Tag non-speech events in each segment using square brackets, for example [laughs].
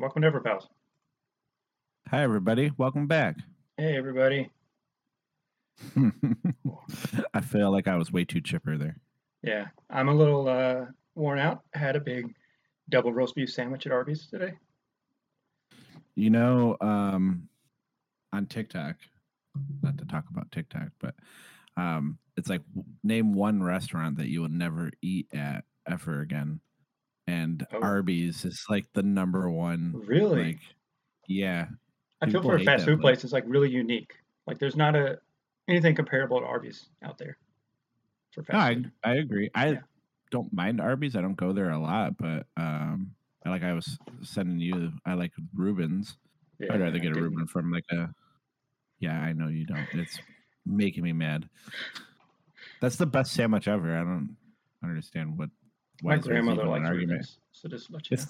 Welcome to Everpals. Hi, everybody. Welcome back. Hey, everybody. [laughs] I feel like I was way too chipper there. Yeah, I'm a little uh, worn out. Had a big double roast beef sandwich at Arby's today. You know, um, on TikTok, not to talk about TikTok, but um, it's like name one restaurant that you will never eat at ever again. And Oh. Arby's is like the number one. Really? Like, yeah. I feel for a fast food place. it's like really unique. Like there's not a anything comparable to Arby's out there for fast No, I, food. I agree. I Yeah. don't mind Arby's. I don't go there a lot, but um, I like I was sending you. I like Reubens. Yeah, I'd rather get a Reuben from like a. Yeah, I know you don't. It's making me mad. That's the best sandwich ever. I don't understand what. My there's grandmother even an likes argument. So just let you know.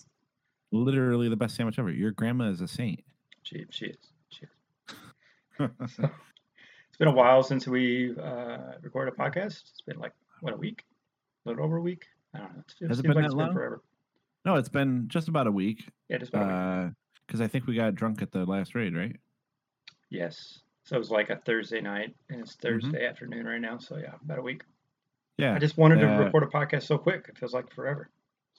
Literally the best sandwich ever. Your grandma is a saint. She, she is. She is. [laughs] So, it's been a while since we uh, recorded a podcast. It's been like what a week, a little over a week. I don't know. It feels, Has it been like that it's been long? forever. no, it's been just about a week. Yeah, just about a week. Because I think we got drunk at the last raid, right? Yes. So it was like a Thursday night, and it's Mm-hmm. Thursday afternoon right now. So yeah, about a week. Yeah. I just wanted to uh, record a podcast so quick. It feels like forever.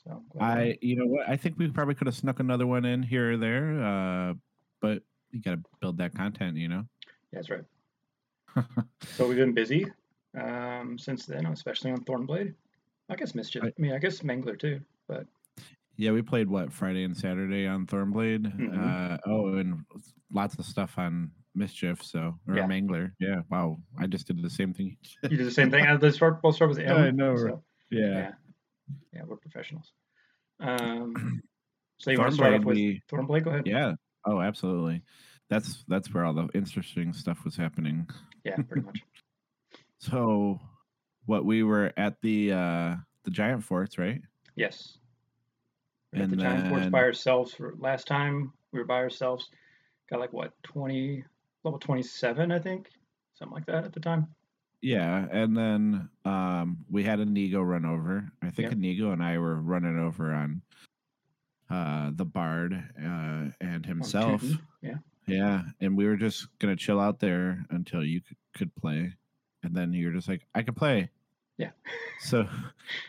So I'm glad we I, you know what? I think we probably could have snuck another one in here or there, uh, but you got to build that content, you know. Yeah, that's right. [laughs] So we've been busy um, since then, especially on Thornblade. I guess Mischief. I, I- mean, I guess Mangler too. But. Yeah, we played what Friday and Saturday on Thornblade. Mhm. Uh, oh, and lots of stuff on Mischief. So or Yeah. Mangler. Yeah. Wow. I just did the same thing. You did the same thing. [laughs] Start, both start with M. Yeah, I know, So, yeah. yeah. yeah, we're professionals. Um, [clears throat] so you want to start off with we- Thornblade? Go ahead. Yeah. Oh, absolutely. That's that's where all the interesting stuff was happening. Yeah, [laughs] pretty much. So, what we were at the uh the giant forts, right? Yes. We And the giant forts by ourselves for last time we were by ourselves. Got like what twenty level twenty seven, I think, something like that at the time. Yeah, and then um we had a Nego run over. I think Yep. Nego and I were running over on uh the Bard uh and himself. Yeah. Yeah, and we were just gonna chill out there until you could, could play, and then you're just like, I can play. Yeah. [laughs] So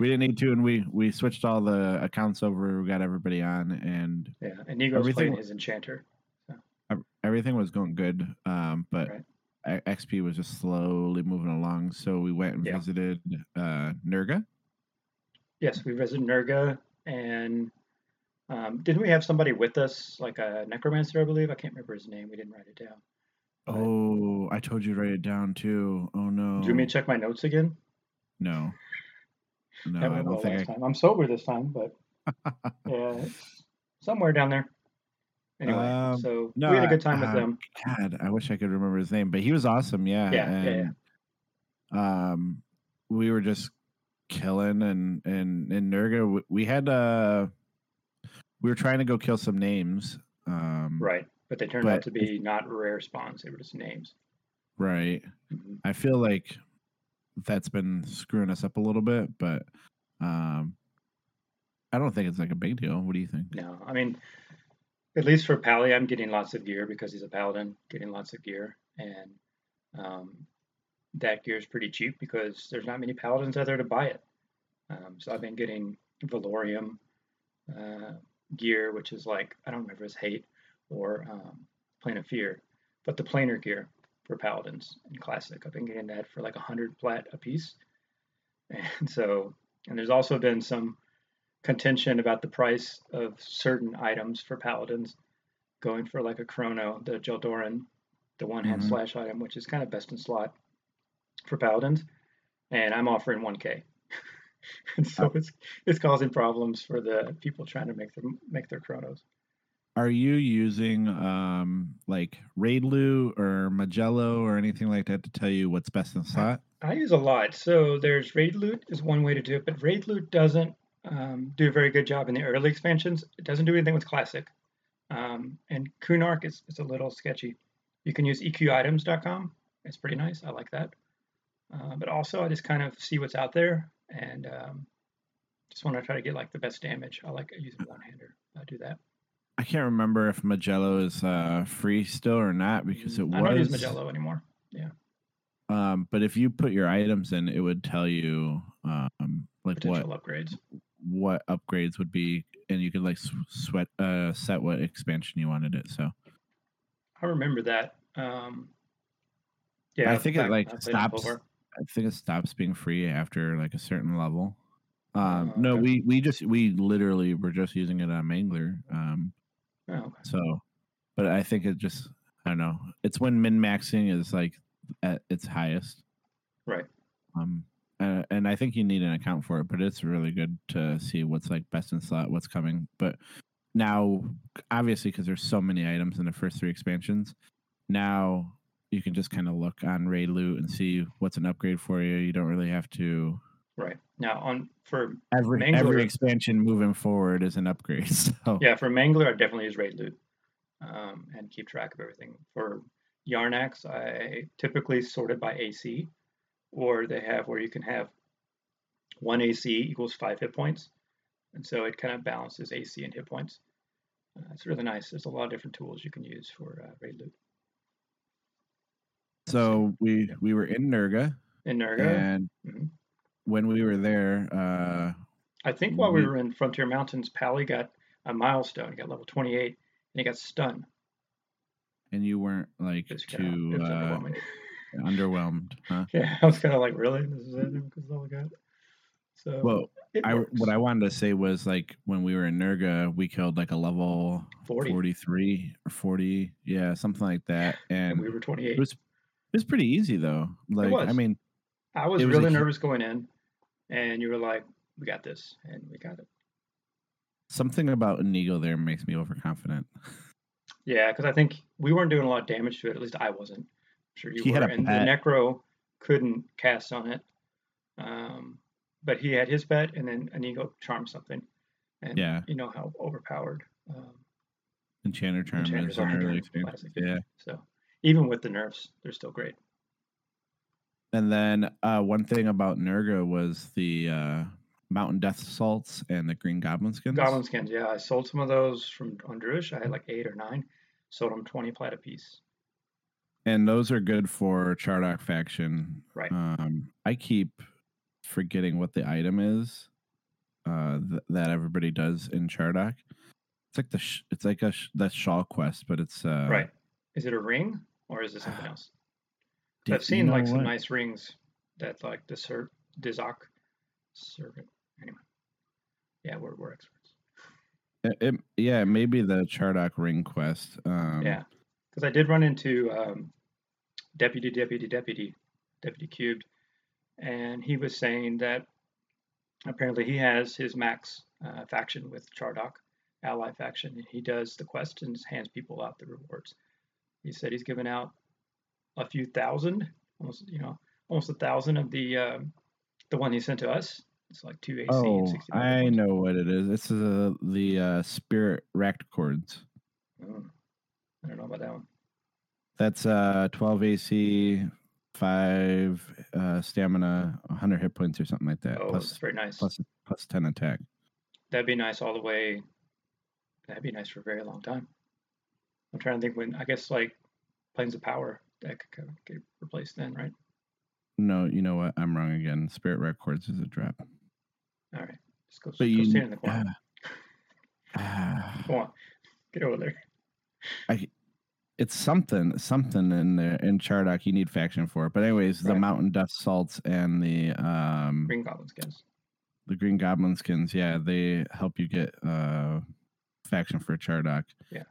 we didn't need to, and we we switched all the accounts over. We got everybody on, and Yeah. And Nego's Everything playing his enchanter. Ev- everything was going good. Um, but Right. XP was just slowly moving along. So we went and Yeah. visited uh, Nurga. Yes, we visited Nurga and um, didn't we have somebody with us, like a necromancer, I believe? I can't remember his name. We didn't write it down. Right. Oh, I told you to write it down too. Oh no. Do you want me to check my notes again? No. [laughs] No, I don't think. I... I'm sober this time, but [laughs] yeah, it's somewhere down there. Anyway, Um, so no, we had a good time with uh, them. God, I wish I could remember his name, but he was awesome. Yeah. Yeah, yeah, yeah. Um, we were just killing and and in Nurga, we, we had uh, we were trying to go kill some names. Um, Right, but they turned out to be not rare spawns. They were just names. Right. Mhm. I feel like that's been screwing us up a little bit, but um, I don't think it's like a big deal. What do you think? No, I mean, at least for Pally, I'm getting lots of gear because he's a paladin, getting lots of gear, and um, that gear is pretty cheap because there's not many paladins out there to buy it. Um, so I've been getting Valorium uh, gear, which is like I don't remember his hate or um, Plane of Fear, but the planar gear for paladins in Classic. I've been getting that for like a hundred plat a piece, [laughs] and so and there's also been some contention about the price of certain items for paladins going for like a chrono the Jeldoran, the one hand Mhm. slash item which is kind of best in slot for paladins and i'm offering 1k and [laughs] so it's it's causing problems for the people trying to make them make their chronos Are you using um like Raidloot or Magelo or anything like that to tell you what's best in slot? I use a lot. So there's raid loot is one way to do it, but raid loot doesn't um, do a very good job in the early expansions. It doesn't do anything with classic. Um, and Kunark is, is a little sketchy. You can use eqitems.com. It's pretty nice. I like that. Uh, but also, I just kind of see what's out there and um, just want to try to get like the best damage. I like using one hander. I do that. I can't remember if Magelo is uh, free still or not because it I was. don't use Magelo anymore. Um, but if you put your items in, it would tell you um, like what upgrades. What upgrades would be, and you could like sweat uh, set what expansion you wanted it. So I remember that. Um, yeah, I think it like when I played on stops. I think it stops being free after like a certain level. Um, Oh, no, okay. we we just we literally were just using it on Mangler. Um, Oh, okay. so, but I think it just I don't know. It's when min maxing is like at its highest. Right. Um, uh, and I think you need an account for it, but it's really good to see what's like best in slot, what's coming. But now, obviously, because there's so many items in the first three expansions, now you can just kind of look on raid loot and see what's an upgrade for you. You don't really have to. Right. Now on for Every Mangler- every expansion moving forward is an upgrade. [laughs] So yeah for Mangler, I definitely use raid loot um, and keep track of everything. For Yarnax, I typically sort it by AC, or they have where you can have one AC equals five hit points, and so it kind of balances AC and hit points. Uh, it's really nice. There's a lot of different tools you can use for uh, raid loot. so we we were in Nurga, In Nurga, and Mhm. when we were there, uh, I think while we we- were in Frontier Mountains, Pally got a milestone. He got level 28, and he got stunned. and you weren't like too uh. Underwhelmed, huh? Yeah, [laughs] I was kind of like, really? This is it? Because all I got. So Well, I what I wanted to say was like when we were in Nurga, we killed like a level 40, 43 or 40, yeah, something like that, and and we were it 28. was it was pretty easy though. Like I mean, I was was really nervous going in, and you were like, we got this, and we got it. something about Inigo there makes me overconfident. Yeah, because I think we weren't doing a lot of damage to it. At least I wasn't. Sure you He were. and pet. the Necro couldn't cast on it. Um, but he had his pet, and then Inigo charmed something. And Yeah. you know how overpowered um, Enchanter Charm enchanters are an early. Yeah. So even with the nerfs, they're still great. And then uh, one thing about Nurga was the uh, Mountain Death Salts and the Green Goblin skins. Goblin skins, yeah. I sold some of those from on Druish. I had like eight or nine. Sold them 20 plat a piece. And those are good for Chardok faction. Right. Um, I keep forgetting what the item is uh, th- that everybody does in Chardok. It's like the sh- it's like a sh- that Shaw quest, but it's uh, right. Is it a ring or is it [sighs] something else? I've you seen know like some what? nice rings that like the Sir Dizak servant. Anyway. Yeah, we're, we're experts. It, it- yeah, maybe the Chardok ring quest. Um, yeah. Because I did run into um, Deputy, Deputy, Deputy, Deputy Cubed, and he was saying that apparently he has his max uh, faction with Chardok, ally faction, and he does the quests and hands people out the rewards. He said he's given out a few thousand, almost you know, almost a thousand of the um, the one he sent to us. It's like two AC and Oh, 60 I know what it is. It's uh, the uh, Spirit Wracked cords. Mm, I don't know about that one. That's uh 12 AC, five uh stamina, 100 hit points or something like that. Oh, plus that's very nice. plus plus 10 attack. That'd be nice all the way. That'd be nice for a very long time. I'm trying to think when. I guess like planes of power that could kind of get replaced then, right? No, you know what? I'm wrong again. Spirit Wracked Cords is a drop. All right, just go, But go you stand in the corner. Ah, Come on, get over there. It's something something in there in Chardok you need faction for. But anyways, the Mountain Dust Salts and the um Green Goblin skins. the Green Goblin skins, yeah, they help you get uh faction for Chardok. Yeah,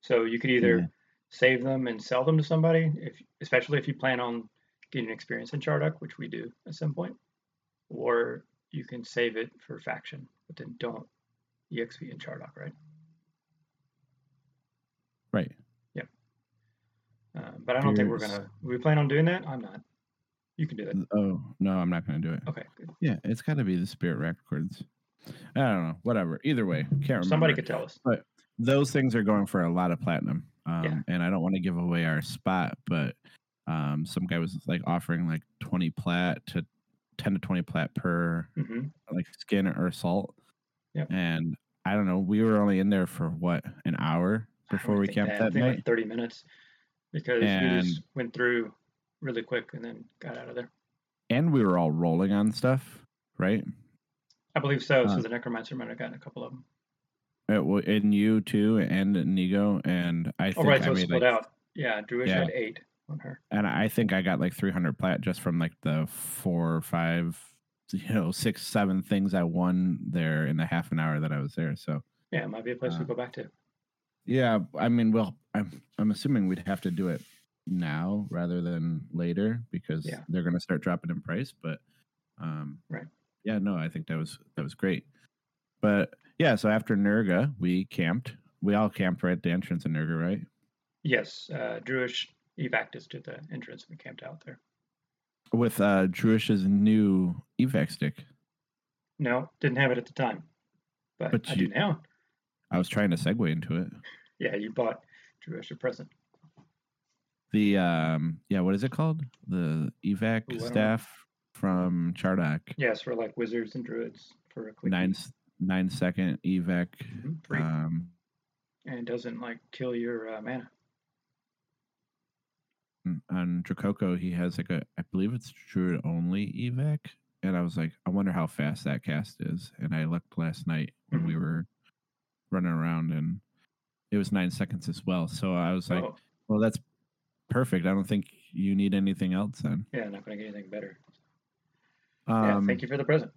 so you could either Yeah. save them and sell them to somebody, if especially if you plan on getting experience in Chardok, which we do at some point, or you can save it for faction, but then don't exp in Chardok, right? Right. Uh, but I don't think we're gonna. We plan on doing that. I'm not. You can do that. Oh no, I'm not gonna do it. Okay, good. Yeah, it's got to be the Spirit Wracked Cords. I don't know. Whatever. Either way, can't remember. Somebody could tell us. But those things are going for a lot of platinum. Um, Yeah. And I don't want to give away our spot, but um, some guy was like offering like 20 plat to 10 to 20 plat per hmm like skin or salt. Yep. And I don't know. We were only in there for what an hour before we camped I that night, like 30 minutes because we just went through really quick and then got out of there. and we were all rolling on stuff, right? I believe so. Uh, so the necromancer might have gotten a couple of them. It, and you too, and Nigo, and I Oh, think right. I So made split like, out. Yeah. Druish Yeah. had eight on her. and I think I got like 300 plat just from like the four or five, you know, six, seven things I won there in the half an hour that I was there. So Yeah. It might be a place Uh, we go back to. Yeah, I mean, well, I'm I'm assuming we'd have to do it now rather than later because Yeah. they're going to start dropping in price. But um, Right. yeah, no, I think that was that was great. But yeah, so after Nurga, we camped. We all camped right at the entrance of Nurga, right? Yes. Uh, Druish evac us to the entrance. And we camped out there. With uh Druish's new evac stick. No, didn't have it at the time, but, But I you- do now. I was trying to segue into it. Yeah. You bought Druish a present. The um yeah, what is it called? The evac Ooh, I don't know. staff from Chardok. Yes. For like wizards and druids for a quick Nine nine second evac. Mhm. Um and it doesn't like kill your uh, mana. on Dracoco, he has like a I believe it's Druid only evac. And I was like, I wonder how fast that cast is. And I looked last night when we Mhm. were running around and it was nine seconds as well. So I was like, oh, well, that's perfect. I don't think you need anything else then. yeah. Not going to get anything better. Um, yeah. Thank you for the present.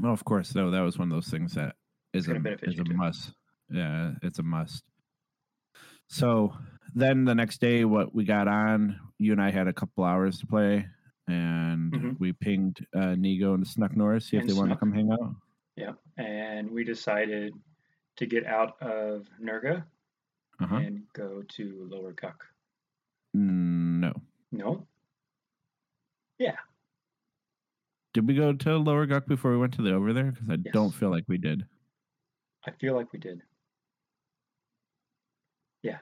Well, of course, though, that was one of those things that is gonna a, benefit is a must. Yeah, it's a must. So then the next day, what we got on, you and I had a couple hours to play, and Mhm. we pinged uh, Nigo and Snuck Norris, see if And they wanted to come hang out. Yeah. And we decided to get out of Nurga Uh-huh. and go to Lower Guk. No. No. Yeah. Did we go to Lower Guk before we went to the Overthere? Because I don't feel like we did. I feel like we did. Yeah.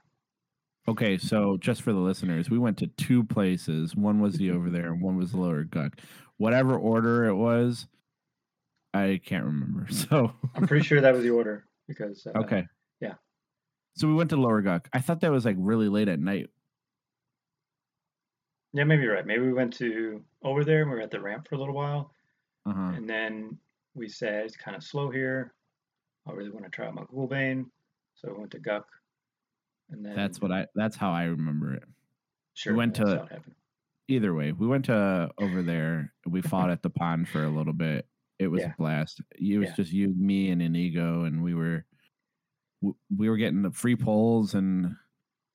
Okay, so just for the listeners, we went to two places. One was the Overthere, and one was the lower guk. Whatever order it was, I can't remember. [laughs] So I'm pretty sure that was the order because. Uh, okay, yeah. So we went to lower guk. I thought that was like really late at night. Yeah, maybe you're right. Maybe we went to Overthere and we were at the ramp for a little while. Uh huh. And then we said it's kind of slow here. I really want to try out my Ghoulbane. So we went to Guk. And then That's what I. That's how I remember it. sure we went to- how it happened. Either way, we went to Overthere. We fought at the pond for a little bit. It was Yeah. a blast. It was Yeah. just you, me, and Inigo, and we were we were getting the free poles and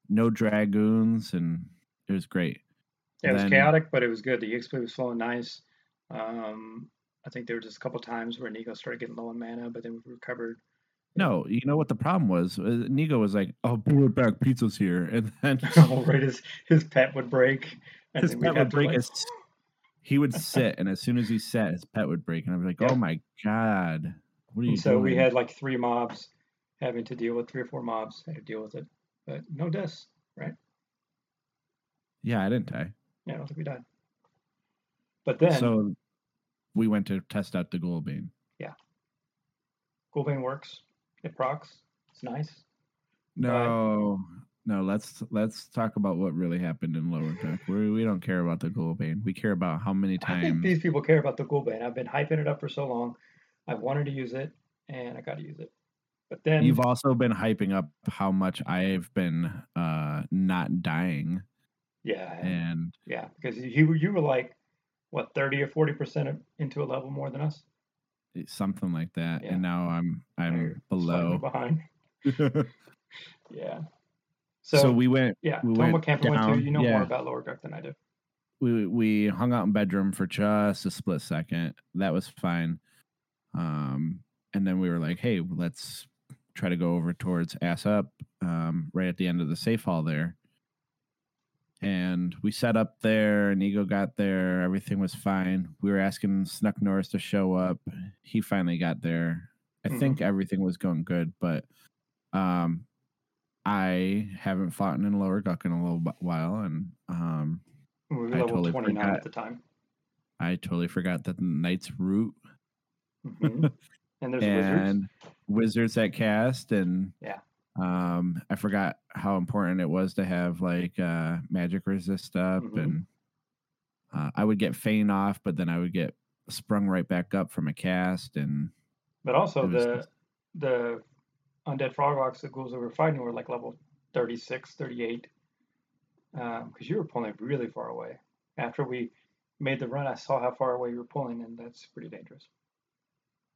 no dragoons, and it was great. Yeah, it was then- chaotic, but it was good. The EXP was flowing nice. Um, I think there were just a couple times where Nico started getting low on mana, but then we recovered. No, you know what the problem was? Uh, Nigo was like, "Oh, right back. Pizza's here," [laughs] and then [laughs] Oh, right, his his pet would break, his pet would break. like, As, he would [laughs] sit, and as soon as he sat, his pet would break, and I'd be like, Yep. "Oh my god, what are you And so doing?" we had like three mobs having to deal with three or four mobs had to deal with it, but no deaths. Right? Yeah, I didn't die. Yeah, I don't think we died. But then so we went to test out the Ghoulbane. Yeah, Ghoulbane works. It procs. It's nice. No, no. Let's let's talk about what really happened in Lower Deck. We we don't care about the Ghoulbane. We care about how many times. I think these people care about the Ghoulbane. I've been hyping it up for so long. I've wanted to use it, and I got to use it. But then You've also been hyping up how much I've been uh not dying, yeah, and- and yeah, because you you were like what thirty or forty percent into a level more than us. something like that. Yeah. And now I'm I'm you're below. behind. [laughs] [laughs] Yeah. So, So, we went yeah, we went what camp we went to. You know yeah. more about Lower Guk than I do. we we hung out in bedroom for just a split second. That was fine. Um, and then we were like, hey, let's try to go over towards ass up, um, right at the end of the safe hall there. And we set up there, and Ego got there. Everything was fine. We were asking Snuck Norris to show up. He finally got there. I Mhm. think everything was going good, but um, I haven't fought in Lower Guk in a little while, and um, We were I level totally 29 forgot. at the time. I totally forgot that the Knight's route Mhm. [laughs] And there's wizards. and wizards that cast and Yeah. um i forgot how important it was to have like uh magic resist up Mhm. and uh, i would get feign off but then i would get sprung right back up from a cast and But also the just- the undead frogloks, the ghouls that we were fighting were like level 36, 38. Um, because you were pulling really far away. After we made the run, I saw how far away you were pulling, and that's pretty dangerous.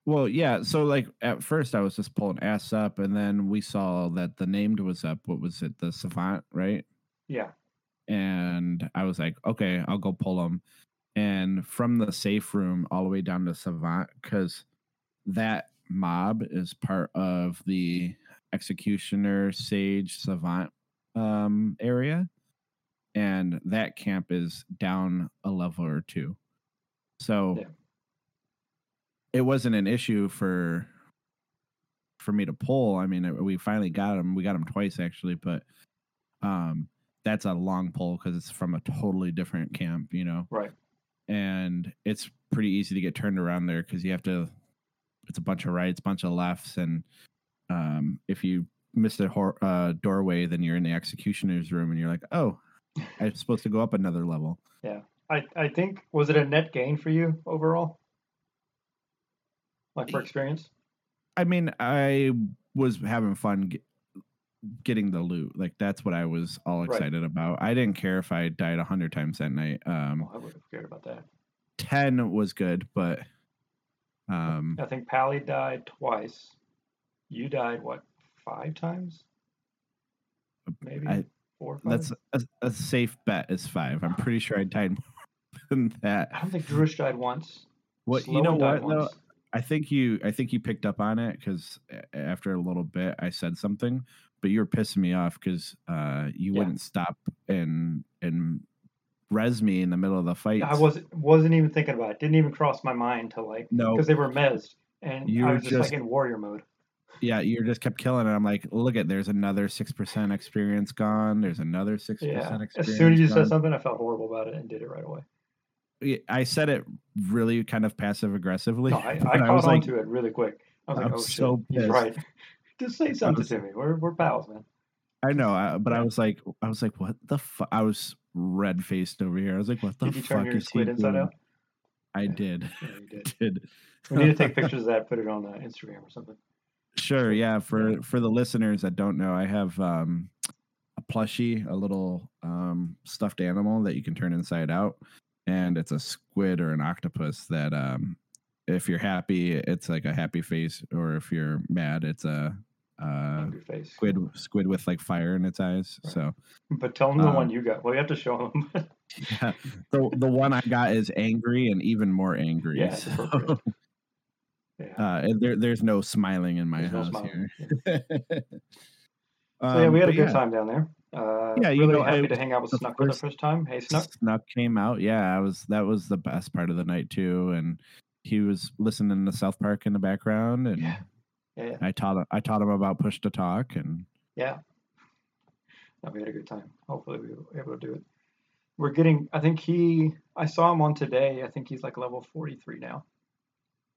well yeah so like at first i was just pulling ass up and then we saw that the named was up what was it the savant right Yeah. and I was like, okay, I'll go pull them. And from the safe room all the way down to Savant, because that mob is part of the Executioner Sage Savant um, area, and that camp is down a level or two. So Yeah. it wasn't an issue for for me to pull. I mean, we finally got him. We got him twice actually, but um, that's a long pull because it's from a totally different camp, you know. Right. And it's pretty easy to get turned around there because you have to. It's a bunch of rights, bunch of lefts, and um, if you miss a hor- uh, doorway, then you're in the executioner's room, and you're like, oh, [laughs] I'm supposed to go up another level. Yeah, I, I think, was it a net gain for you overall? Like for experience? I mean, I was having fun get, getting the loot. Like that's what I was all excited about. I didn't care if I died a hundred times that night. Um, Oh, I would have cared about that. ten was good, but um, I think Pally died twice. You died, what, five times? Maybe I- four that's a, a safe bet is five. I'm pretty sure I died more [laughs] than that. I don't think Druish died once. What you know? Sloan What though? I think you I think you picked up on it because after a little bit I said something, but you were pissing me off because uh, you Yeah. wouldn't stop and and res me in the middle of the fight. I wasn't wasn't even thinking about it. Didn't even cross my mind to like no, because they were mezzed and You I was just, just- like in warrior mode. yeah, you just kept killing it. I'm like, look at there's another six percent experience gone. There's another six Yeah. percent experience. As soon as you gone. said something, I felt horrible about it and did it right away. I said it really kind of passive aggressively. No, I, [laughs] I caught was on like, to it really quick. I was like, I'm oh so shit, he's right. [laughs] Just say something was- to me. We're we're pals, man. I know, but I was like, I was like, what the fuck? I was red faced over here. I was like, what the Did you fuck turn your is he squid inside doing? out? I did, Yeah, [laughs] did. did. We need to take [laughs] pictures of that, put it on uh, Instagram or something. Sure, yeah. For Yeah. for the listeners that don't know, I have um a plushie, a little um stuffed animal that you can turn inside out, and it's a squid or an octopus that um if you're happy, it's like a happy face, or if you're mad, it's a uh squid squid with like fire in its eyes. Right. So But tell them the Um, one you got. Well, you have to show them. [laughs] yeah, the the one I got is angry and even more angry. Yeah, so, [laughs] yeah. uh, and there there's no smiling in my There's no house smiling. here. [laughs] So yeah, we had a Um, good yeah. time down there. Uh, Yeah, you really know, happy I- to hang out with Snuck for the first- first time. Hey, Snuck. Snuck came out. Yeah, I was that was the best part of the night too, and he was listening to South Park in the background, and Yeah. Yeah, I taught him I taught him about push to talk, and yeah. No, we had a good time. Hopefully, we were able to do it. We're getting. I think he. I saw him on today. I think he's like level forty-three now.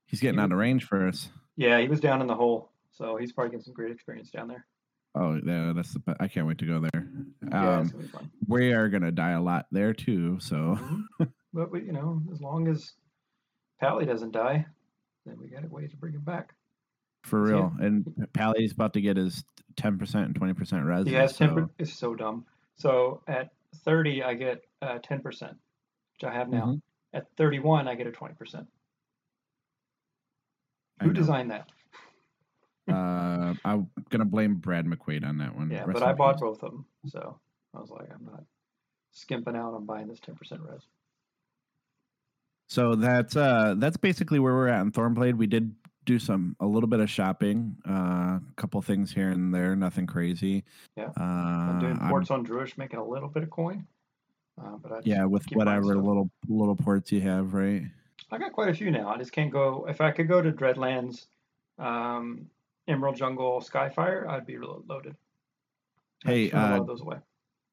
he's getting He- out of range for us. Yeah, he was down in the hole, so he's probably getting some great experience down there. Oh, yeah, that's the I can't wait to go there. yeah, Um, it's be fun. we are gonna die a lot there too, so Mhm. but we, you know, as long as Pally doesn't die, then we got a way to bring him back. For Yeah. real. And Pally's about to get his ten percent and twenty percent res. He has so- ten. per It's so dumb. So at thirty, I get uh, ten percent, which I have now. Mhm. At thirty-one, I get a twenty percent. Who designed that? Uh, I'm gonna blame Brad McQuaid on that one. Yeah, Rest but I bought both of them, so I was like, I'm not skimping out on buying this ten percent res. So that's uh that's basically where we're at in Thornblade. We did do some a little bit of shopping, a uh, couple things here and there, nothing crazy. Yeah. Uh, I'm doing I'm- ports on Druish, making a little bit of coin. Uh, but I yeah, with whatever little little ports you have, right? I got quite a few now. I just can't go. If I could go to Dreadlands, um, Emerald Jungle, Skyfire, I'd be lo- loaded. Hey, threw a lot uh, those away.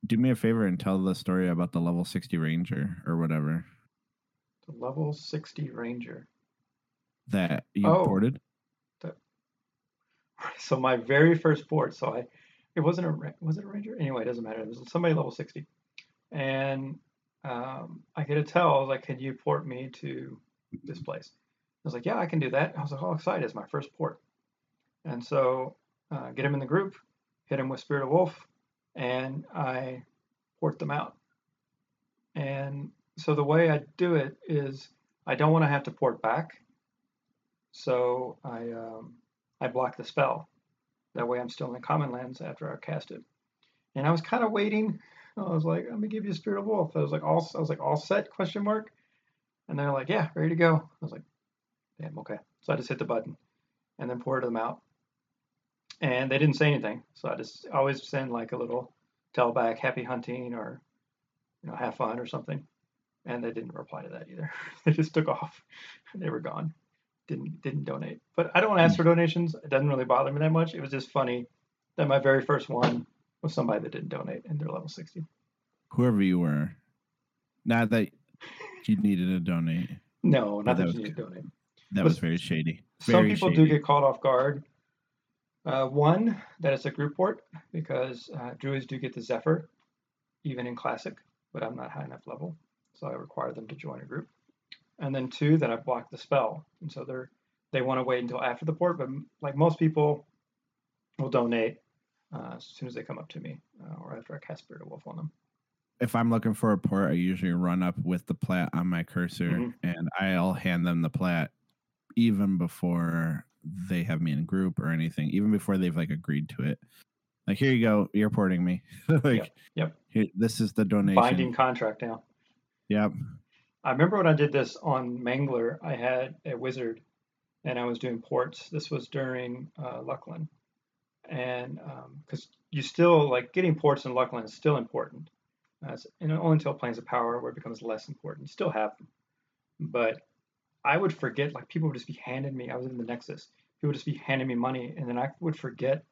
Do me a favor and tell the story about the level sixty ranger or whatever The level sixty Ranger. That you Oh. ported. [laughs] So my very first port, so I, it wasn't a was it a ranger? Anyway, it doesn't matter. It was somebody level 60, and um, I get a tell. I was like, "Can you port me to this place?" I was like, "Yeah, I can do that." I was like, "All excited! It's my first port," and so uh, get him in the group, hit him with Spirit of Wolf, and I port them out. And so the way I do it is I don't want to have to port back. So I um, I block the spell. That way I'm still in the common lands after I cast it. And I was kind of waiting. I was like, I'm gonna give you a Spirit of Wolf. I was like, all I was like, all set? Question mark. And they're like, yeah, ready to go. I was like, damn, okay. So I just hit the button and then ported them out. And they didn't say anything. So I just always send like a little tell back, happy hunting or you know, have fun or something. And they didn't reply to that either. [laughs] they just took off. They were gone. Didn't didn't donate. But I don't ask for donations. It doesn't really bother me that much. It was just funny that my very first one was somebody that didn't donate and they're level 60. Whoever you were. Not that you needed to donate. No, not that, that you need to donate. That was, was very shady. Very some people shady. do get caught off guard. Uh, one, that it's a group port because uh, druids do get the Zephyr, even in Classic but I'm not high enough level, so I require them to join a group. And then two, that I've blocked the spell, and so they're they want to wait until after the port, but like most people will donate uh, as soon as they come up to me uh, or after I cast Spirit of Wolf on them. If I'm looking for a port, I usually run up with the plat on my cursor, mm-hmm. and I'll hand them the plat even before they have me in group or anything, even before they've like agreed to it. Like, here you go, you're porting me. [laughs] like, yep. yep. Here, this is the donation. Binding contract now. Yep. I remember when I did this on Mangler, I had a wizard and I was doing ports. This was during uh, Luclin. And because um, you still, like, getting ports in Luclin is still important. As, and only until Planes of Power where it becomes less important. You still have them. But I would forget, like, people would just be handing me, I was in the Nexus, people would just be handing me money, and then I would forget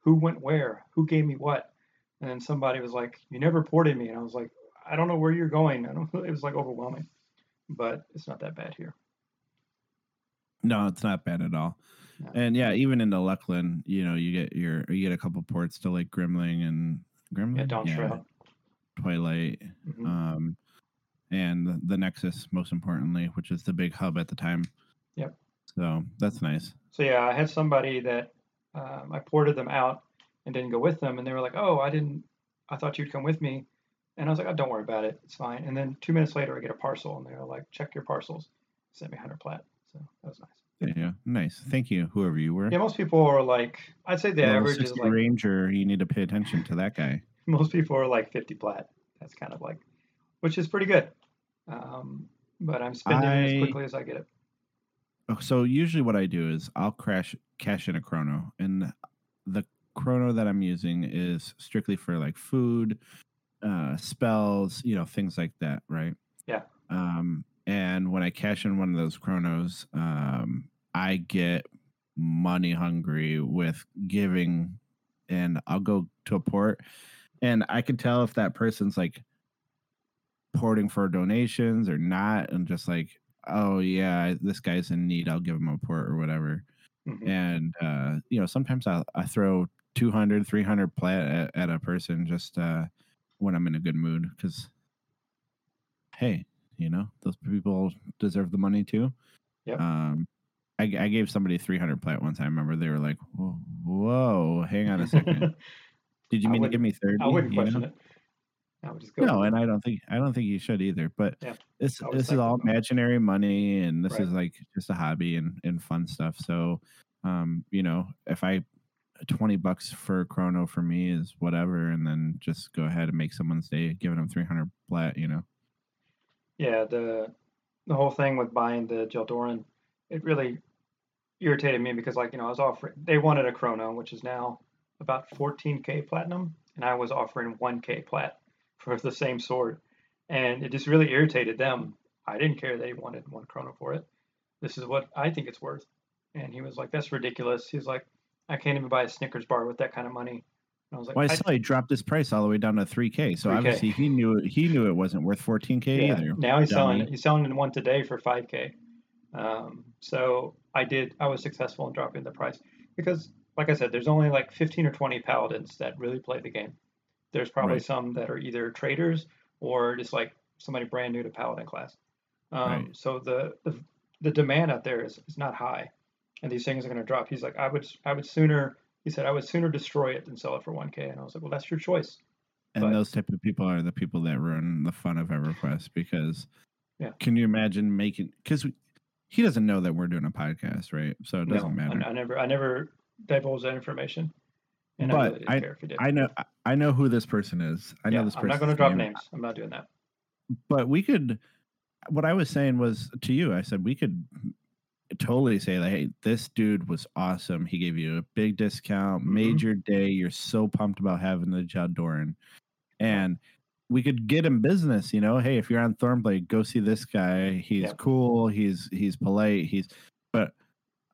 who went where, who gave me what. And then somebody was like, "You never ported me," and I was like, "I don't know where you're going." I don't. [laughs] It was like overwhelming, but it's not that bad here. No, it's not bad at all. No. And yeah, even in the Luclin, you know, you get your you get a couple ports to like Grimling and Grimling, yeah, Dawn yeah, Twilight, mm-hmm. um, and the, the Nexus, most importantly, which is the big hub at the time. Yep. So that's nice. So yeah, I had somebody that um, I ported them out and didn't go with them, and they were like, "Oh, I didn't. I thought you'd come with me." And I was like, "Oh, don't worry about it. It's fine." And then two minutes later, I get a parcel, and they're like, "Check your parcels." Sent me 100 plat, so that was nice. Yeah, nice. Thank you, whoever you were. Yeah, most people are like, I'd say the average is like ranger. You need to pay attention to that guy. [laughs] Most people are like 50 plat. That's kind of like, which is pretty good. Um, but I'm spending I, it as quickly as I get it. Oh, so usually what I do is I'll crash cash in a chrono, and the chrono that I'm using is strictly for like food, uh, spells, you know, things like that, right? Yeah. Um, and when I cash in one of those chronos, um, I get money hungry with giving, and I'll go to a port, and I can tell if that person's like porting for donations or not, and just like, oh yeah, this guy's in need, I'll give him a port or whatever. Mm-hmm. And uh, you know, sometimes I I throw 200, 300 plat at, at a person just uh, when I'm in a good mood because hey, you know, those people deserve the money too. Yeah. Um, I, I gave somebody 300 plat once. I remember they were like, whoa, whoa hang on a second. [laughs] Did you mean to give me 30? I wouldn't question know? it. I would just go. No, and I don't think I don't think you should either. But yeah, this this is all imaginary money, and this right. is like just a hobby and and fun stuff. So, um, you know, if I 20 bucks for chrono for me is whatever and then just go ahead and make someone's day giving them 300 plat you know? Yeah the the whole thing with buying the Jeldoran it really irritated me because like you know i was offering they wanted a chrono which is now about 14k platinum and i was offering 1k plat for the same sword and it just really irritated them. I didn't care they wanted one chrono for it. This is what i think it's worth. And he was like that's ridiculous. He's like I can't even buy a Snickers bar with that kind of money. And I was like, well, I saw he dropped his price all the way down to three K. So 3K. obviously he knew he knew it wasn't worth fourteen K yeah. either. Now he's selling he's selling one today for five K. Um, so I did I was successful in dropping the price because like I said, there's only like 15 or 20 paladins that really play the game. There's probably Right. some that are either traders or just like somebody brand new to paladin class. Um, Right. So the, the the demand out there is, is not high, and these things are going to drop. He's like, I would I would sooner. He said I would sooner destroy it than sell it for 1k. And I was like, well, that's your choice. And But- those type of people are the people that ruin the fun of EverQuest because Yeah. can you imagine making because he doesn't know that we're doing a podcast, right? So it doesn't no, matter. I, I never I never divulged that information, and I But really didn't I- care if he did. I know I- I know who this person is. I know this person. I'm not going to drop names. I'm not doing that. But we could what I was saying was to you, I said we could totally say like, hey, this dude was awesome. He gave you a big discount, Mhm. made your day. You're so pumped about having the Jaldoran. And we could get him business, you know. Hey, if you're on Thornblade, go see this guy. He's Yeah. cool. He's he's polite. He's but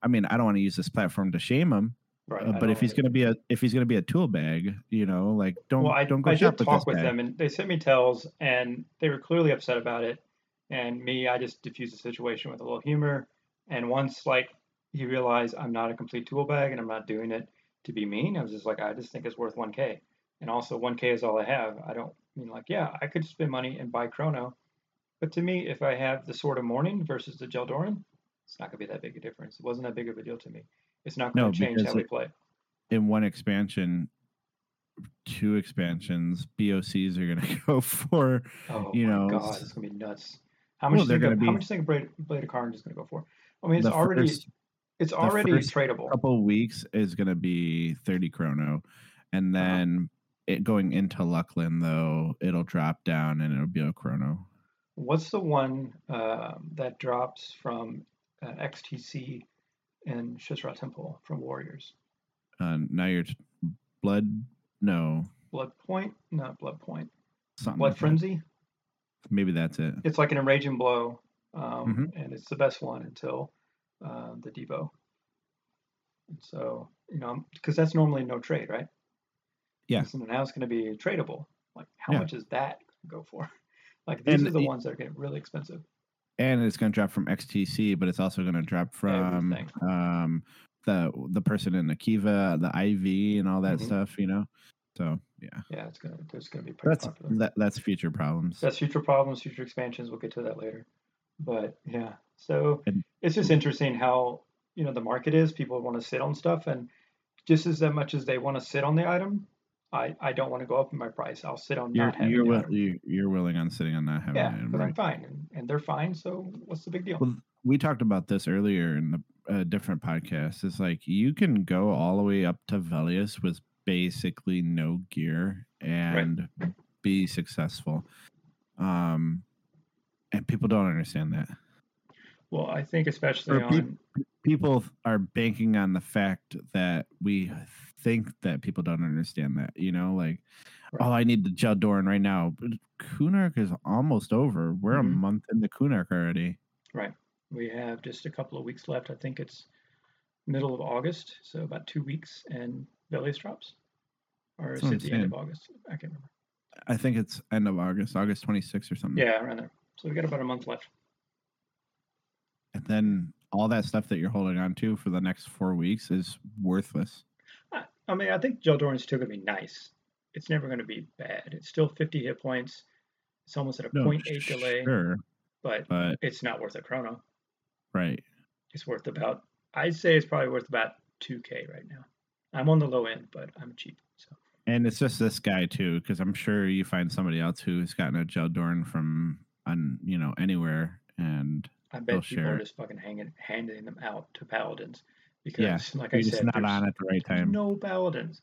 I mean, I don't want to use this platform to shame him. Right. uh, but if he's gonna be a if he's gonna be a tool bag, you know, like don't well, I, don't go I shop did talk with guy. them, and they sent me tells, and they were clearly upset about it. And me, I just diffused the situation with a little humor. And once like he realized I'm not a complete tool bag, and I'm not doing it to be mean, I was just like, I just think it's worth 1k. And also 1k is all I have. I don't I mean like yeah, I could spend money and buy Chrono, but to me, if I have the Sword of Morning versus the Jeldoran, it's not gonna be that big a difference. It wasn't that big of a deal to me. It's not going No, to change how we play. in one expansion, two expansions, BOCs are gonna [laughs] go for Oh you my know, god, it's gonna be nuts. How much Well, do you they're think? gonna How be- much do you think Blade, Blade of Carnage is gonna go for? I mean, it's already first it's already tradable. couple weeks is gonna be 30 chrono. And Uh-huh. then it going into Luclin though, it'll drop down and it'll be a chrono. What's the one um, that drops from uh, XTC and Shizra Temple from Warriors? Uh, now you're t- blood no Blood Point? Not Blood Point. something Blood like that. Frenzy. Maybe that's it. It's like an enraging blow, um, Mhm. and it's the best one until uh, the Devo. And so you know, because that's normally no trade, right? Yeah. So now it's going to be tradable. Like, how Yeah. much is that go for? [laughs] Like, these And are the ones that are getting really expensive. and it's going to drop from XTC, but it's also going to drop from Everything. um, the the person in the Kiva, the IV, and all that Mhm. stuff. You know, so yeah, Yeah, it's gonna it's gonna be pretty that's popular. that, that's future problems. That's future problems, future expansions. We'll get to that later. But yeah, so it's just interesting how you know the market is. People want to sit on stuff, and just as much as they want to sit on the item, I I don't want to go up in my price. I'll sit on you're not having you're the will, item. you, you're willing on sitting on not having Yeah, because right? I'm fine, and, and they're fine. So what's the big deal? Well, we talked about this earlier in the uh, different podcast. It's like you can go all the way up to Velious with basically no gear and be successful. Um, and people don't understand that. Well, I think especially on People are banking on the fact that we think that people don't understand that. You know, like, Right. oh, I need the Jeldoran right now. But Kunark is almost over. We're Mhm. a month into Kunark already. right, we have just a couple of weeks left. I think it's middle of August, so about two weeks, and Velious drops, or is That's what it the end of. August? I can't remember. I think it's end of August, August 26th or something. Yeah, around there. So we've got about a month left. And then all that stuff that you're holding on to for the next four weeks is worthless. I, I mean, I think Jeldoran is still going to be nice. It's never going to be bad. It's still 50 hit points. It's almost at a No, 0.8 delay, Sure, but but it's not worth a chrono. right. It's worth about, I'd say it's probably worth about 2K right now. I'm on the low end, but I'm cheap. So And it's just this guy too, because I'm sure you find somebody else who's gotten a Jeldorn from on you know anywhere, and I bet people share are just fucking hanging, handing them out to paladins because, Yeah, like I just said, not there's on at the right time. no paladins.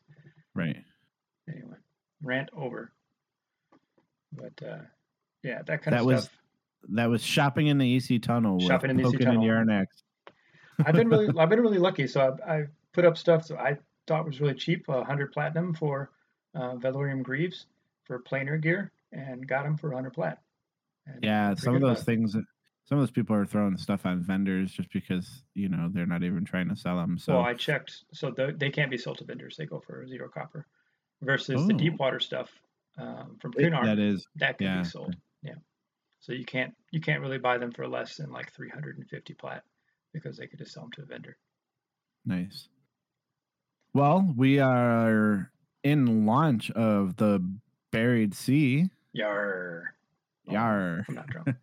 Right. Anyway, rant over. But uh, yeah, that kind That of was stuff. That was shopping in the EC tunnel. Shopping in the EC tunnel. Yarnex. [laughs] I've been really, [laughs] I've been really lucky. So I, I put up stuff that I thought was really cheap, uh, 100 platinum for uh, Valorium Greaves for planar gear, and got them for 100 plat. And Yeah, some of about those things. Some of those people are throwing stuff on vendors just because you know they're not even trying to sell them. So Well, I checked, so the, they can't be sold to vendors. They go for zero copper. Versus the Oh. deep water stuff um, from Cunard, that is that can yeah. be sold. Yeah. So you can't you can't really buy them for less than like 350 plat because they could just sell them to a vendor. nice. Well, we are in launch of the Buried Sea. Yar. Oh, Yar. I'm not drunk. [laughs]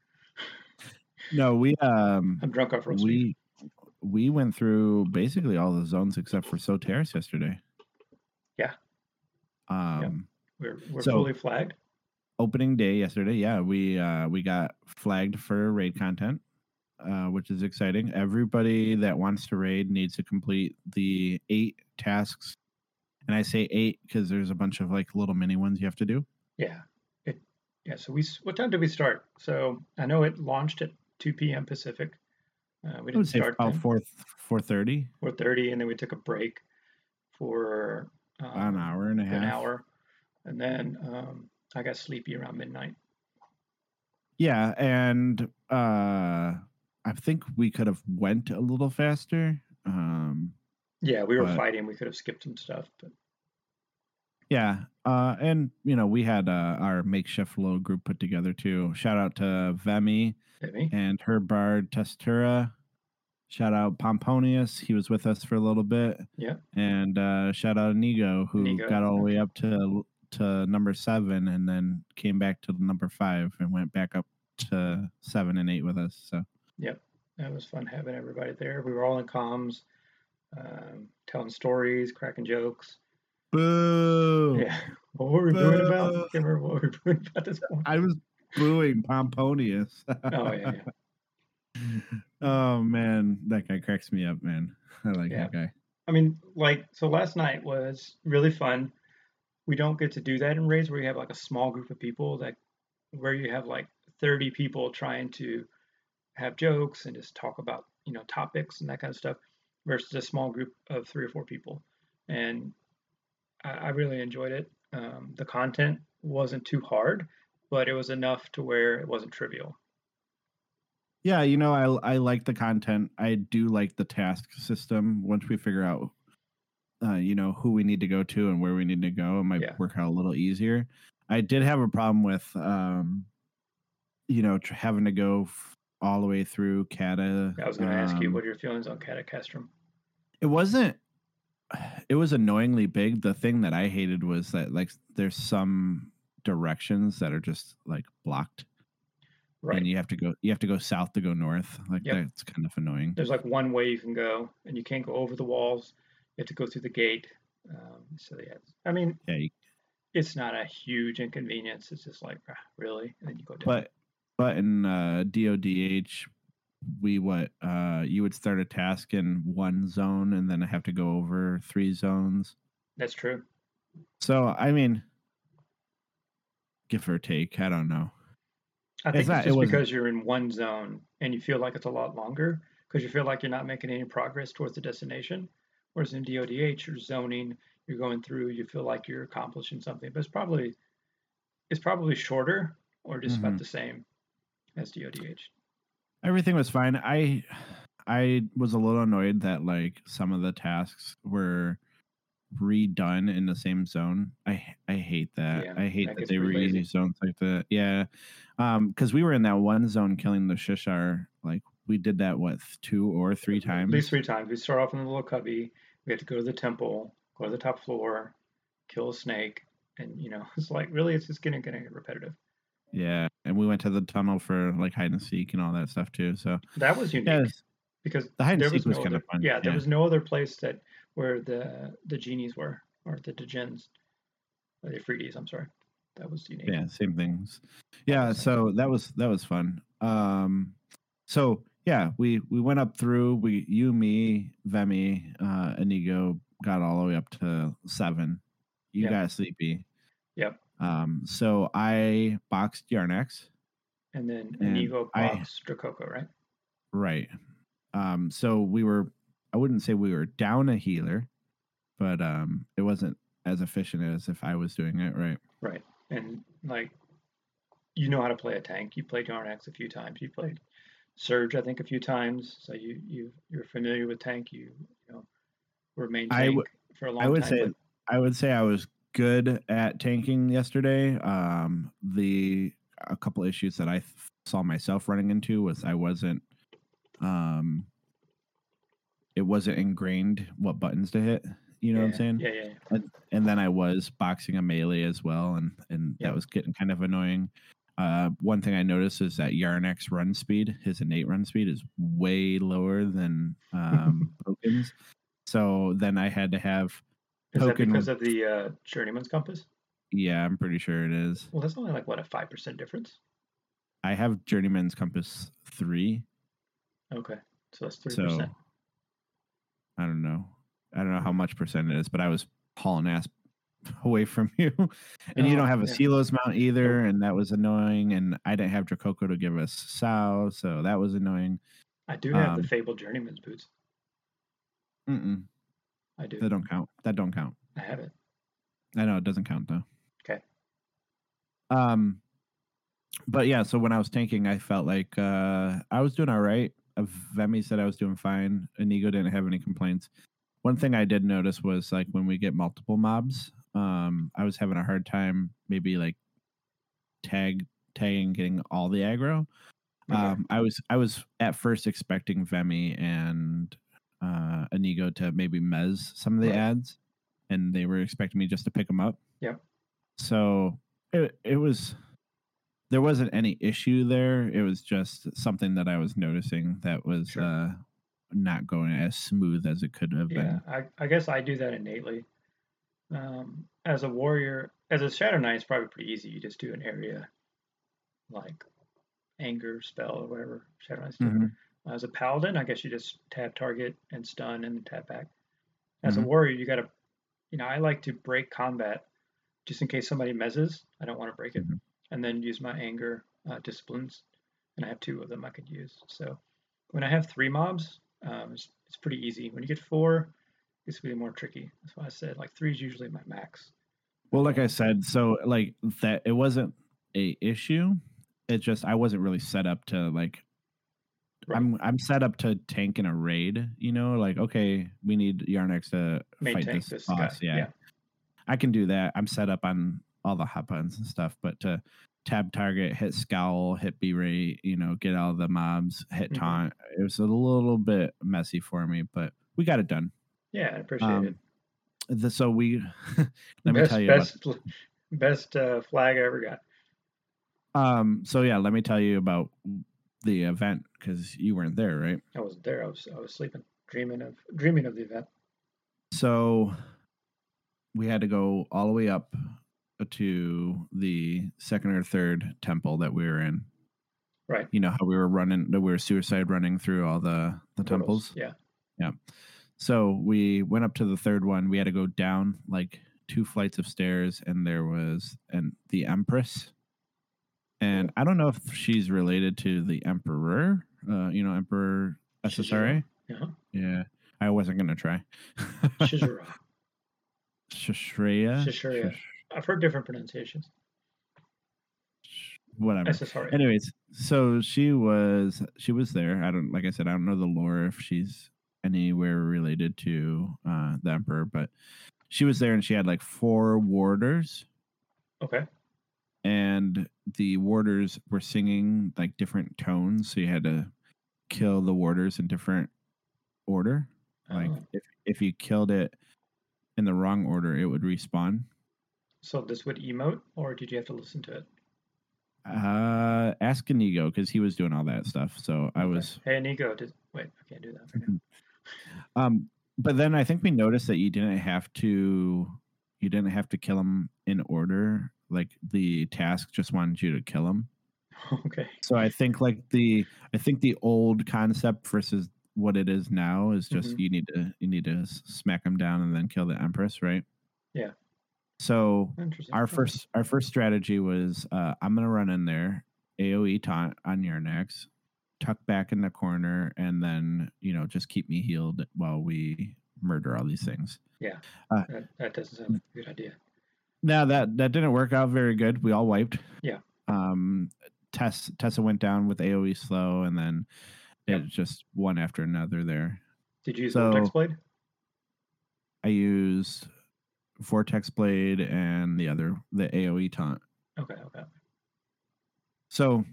No, we um I'm drunk off roast beef. we we went through basically all the zones except for Solteris yesterday. Yeah. Um We're we're So- fully flagged. opening day yesterday, yeah, we uh we got flagged for raid content. Uh, which is exciting. Everybody that wants to raid needs to complete the eight tasks, and I say eight because there's a bunch of like little mini ones you have to do. Yeah. Yeah. So we. What time did we start? So I know it launched at 2 p.m. Pacific. Uh, we didn't start about then. four four thirty, 4:30, and then we took a break for um, an hour and a half. an hour, and then um, I got sleepy around midnight. Yeah, and uh I think we could have went a little faster. Um Yeah, we were But- fighting. We could have skipped some stuff, but yeah, uh and you know, we had uh, our makeshift little group put together too. Shout out to Vemi and her bard Testura. Shout out Pomponius, he was with us for a little bit. Yeah. And uh shout out Inigo who Inigo, got all the way up to to number 7 and then came back to number 5 and went back up to 7 and 8 with us. So Yep, That was fun having everybody there. We were all in comms, um, telling stories, cracking jokes. Boo! Yeah. What were we booing about? Boo. Can't remember what we were booing about this one. I was booing Pomponius. Oh yeah, yeah. [laughs] oh man, that guy cracks me up, man. I like that guy. I mean, like, so last night was really fun. We don't get to do that in raids where you have like a small group of people that, where you have like 30 people trying to have jokes and just talk about, you know, topics and that kind of stuff versus a small group of three or four people. And I, I really enjoyed it. Um, the content wasn't too hard, but it was enough to where it wasn't trivial. Yeah, you know, I I like the content. I do like the task system. Once we figure out, uh, you know, who we need to go to and where we need to go, it might Yeah. work out a little easier. I did have a problem with, um, you know, tr- having to go f- all the way through Katta. I was going to ask you, um, what are your feelings on Katta Castrum? It wasn't. It was annoyingly big. The thing that I hated was that like there's some directions that are just like blocked, Right. and you have to go. You have to go south to go north. Like Yep. that's kind of annoying. there's like one way you can go, and you can't go over the walls. You have to go through the gate. Um, so yeah, I mean, Yeah, you- it's not a huge inconvenience. It's just like, ah, really, and then you go down. but but in uh, DODH, we what uh, you would start a task in one zone and then have to go over three zones. That's true. So I mean, give or take, I don't know. I think It's not- it just wasn't- because you're in one zone and you feel like it's a lot longer because you feel like you're not making any progress towards the destination. Whereas in DODH, you're zoning, you're going through, you feel like you're accomplishing something, but it's probably it's probably shorter or just Mhm. about the same as DODH. Everything was fine. I I was a little annoyed that like some of the tasks were redone in the same zone. I I hate that. Yeah, I hate that that, they reuse zones like that. Yeah. Um cuz we were in that one zone killing the Shissar like we did that what two or three times. At least three times. We start off in the little cubby. We have to go to the temple, go to the top floor, kill a snake, and you know, [laughs] it's like really, it's just getting getting repetitive. Yeah, and we went to the tunnel for like hide and seek and all that stuff too. So That was unique yeah, because the hide and seek was was kind other, of fun. yeah, there yeah. was no other place that where the the genies were or the or the Freedies. I'm sorry, that was unique. yeah same things yeah so that was that was fun um so yeah we we went up through we you me vemi uh inigo got all the way up to seven you Yep. got sleepy Yep. Um so i boxed yarnex And then And Inigo I- box Dracoco, right? right um so we were i wouldn't say we were down a healer but um it wasn't as efficient as if i was doing it right Right. And like, you know how to play a tank. You played Yarnax a few times. You played Surge, I think, a few times. So you you you're familiar with tank. You you know were main I tank for a long I would time. say but I would say I was good at tanking yesterday. Um, the a couple issues that I th- saw myself running into was I wasn't, um, it wasn't ingrained what buttons to hit You know yeah, what I'm saying? Yeah, yeah. yeah. and then I was boxing a melee as well, and and Yeah. that was getting kind of annoying. Uh, one thing I noticed is that Yarnek's run speed, his innate run speed, is way lower than um, [laughs] Pokin's. So then I had to have, Is that because of the uh, Journeyman's Compass? yeah, I'm pretty sure it is. Well, that's only like what a five percent difference. I have Journeyman's Compass three, Okay, so that's three so percent. I don't know. I don't know how much percent it is, but I was hauling ass [laughs] away from you. [laughs] and you Oh, don't have a yeah. Selo's mount either, and that was annoying. And I didn't have Dracoco to give us Sow, so that was annoying. I do have um, the Fabled Journeyman's boots. Mm-mm, I do. that don't count. That don't count. I have it. I know it doesn't count though. Okay. Um, but yeah, so when I was tanking, I felt like uh, I was doing all right. Uh, Vemi said I was doing fine. Inigo didn't have any complaints. One thing I did notice was like when we get multiple mobs, um, I was having a hard time maybe like tag tagging getting all the aggro. Okay. Um, I was I was at first expecting Vemi and uh, Inigo to maybe mez some of the Right. ads, and they were expecting me just to pick them up. Yep. So it it was there wasn't any issue there. It was just something that I was noticing that was Sure. uh, not going as smooth as it could have Yeah, been. I, I guess I do that innately. Um, as a warrior, as a Shadow Knight, it's probably pretty easy. You just do an area like anger spell or whatever Shadow Knights do. Mhm. As a paladin, I guess you just tap target and stun and tap back. As a Mhm. warrior, you got to, you know, I like to break combat just in case somebody mezzes. I don't want to break it, Mhm. and then use my anger uh, disciplines, and I have two of them I could use. So when I have three mobs, um, it's, it's pretty easy. When you get four, it's really more tricky. That's why I said like three is usually my max. Well, like I said, so like that it wasn't a issue. It just I wasn't really set up to like Right. I'm I'm set up to tank in a raid, you know, like okay, we need Yarnex to Main fight this, this boss. Yeah. Yeah. I can do that. I'm set up on all the hot buttons and stuff, but to tab target, hit scowl, hit Berate, you know, get all the mobs, hit Mhm. taunt. It was a little bit messy for me, but we got it done. Yeah, I appreciate Um, it. The, so we [laughs] let me tell you about best, best uh, flag I ever got. Um. So yeah, let me tell you about the event because you weren't there, right? I wasn't there. I was I was sleeping, dreaming of dreaming of the event. So we had to go all the way up to the second or third temple that we were in. Right. You know how we were running, that we were suicide running through all the the temples. Yeah. Yeah. So we went up to the third one. We had to go down like two flights of stairs, and there was and the Empress. And I don't know if she's related to the Emperor. Uh, you know, Emperor SSRA. Uh-huh. Yeah, I wasn't gonna try. Shizura. [laughs] Shashreya. Shishria. I've heard different pronunciations. Whatever. SSRA. Anyways, so she was she was there. I don't like I said I don't know the lore if she's anywhere related to uh the emperor, but she was there and she had like four warders Okay. And the warders were singing like different tones, so you had to kill the warders in different order. Like Oh. if if you killed it in the wrong order, it would respawn. So this would emote, or did you have to listen to it? Uh, ask Inigo because he was doing all that stuff. So I was Hey, Nico. Did wait? I can't do that. for. [laughs] Um, but then I think we noticed that you didn't have to you didn't have to kill them in order. Like the task just wanted you to kill them. [laughs] okay. So I think like the I think the old concept versus what it is now is just Mhm. you need to you need to smack them down and then kill the empress, right? Yeah. So our first our first strategy was uh, I'm gonna run in there, AOE taunt on Yarnex, tuck back in the corner, and then you know just keep me healed while we murder all these things. That, that doesn't sound like a good idea. Now that that didn't work out very good. We all wiped. Yeah. Um, Tess Tessa went down with AOE slow, and then Yep. it just one after another. There, Did you use So- Vortex Blade? I used Vortex Blade and the other the AOE taunt. Okay. Okay. So,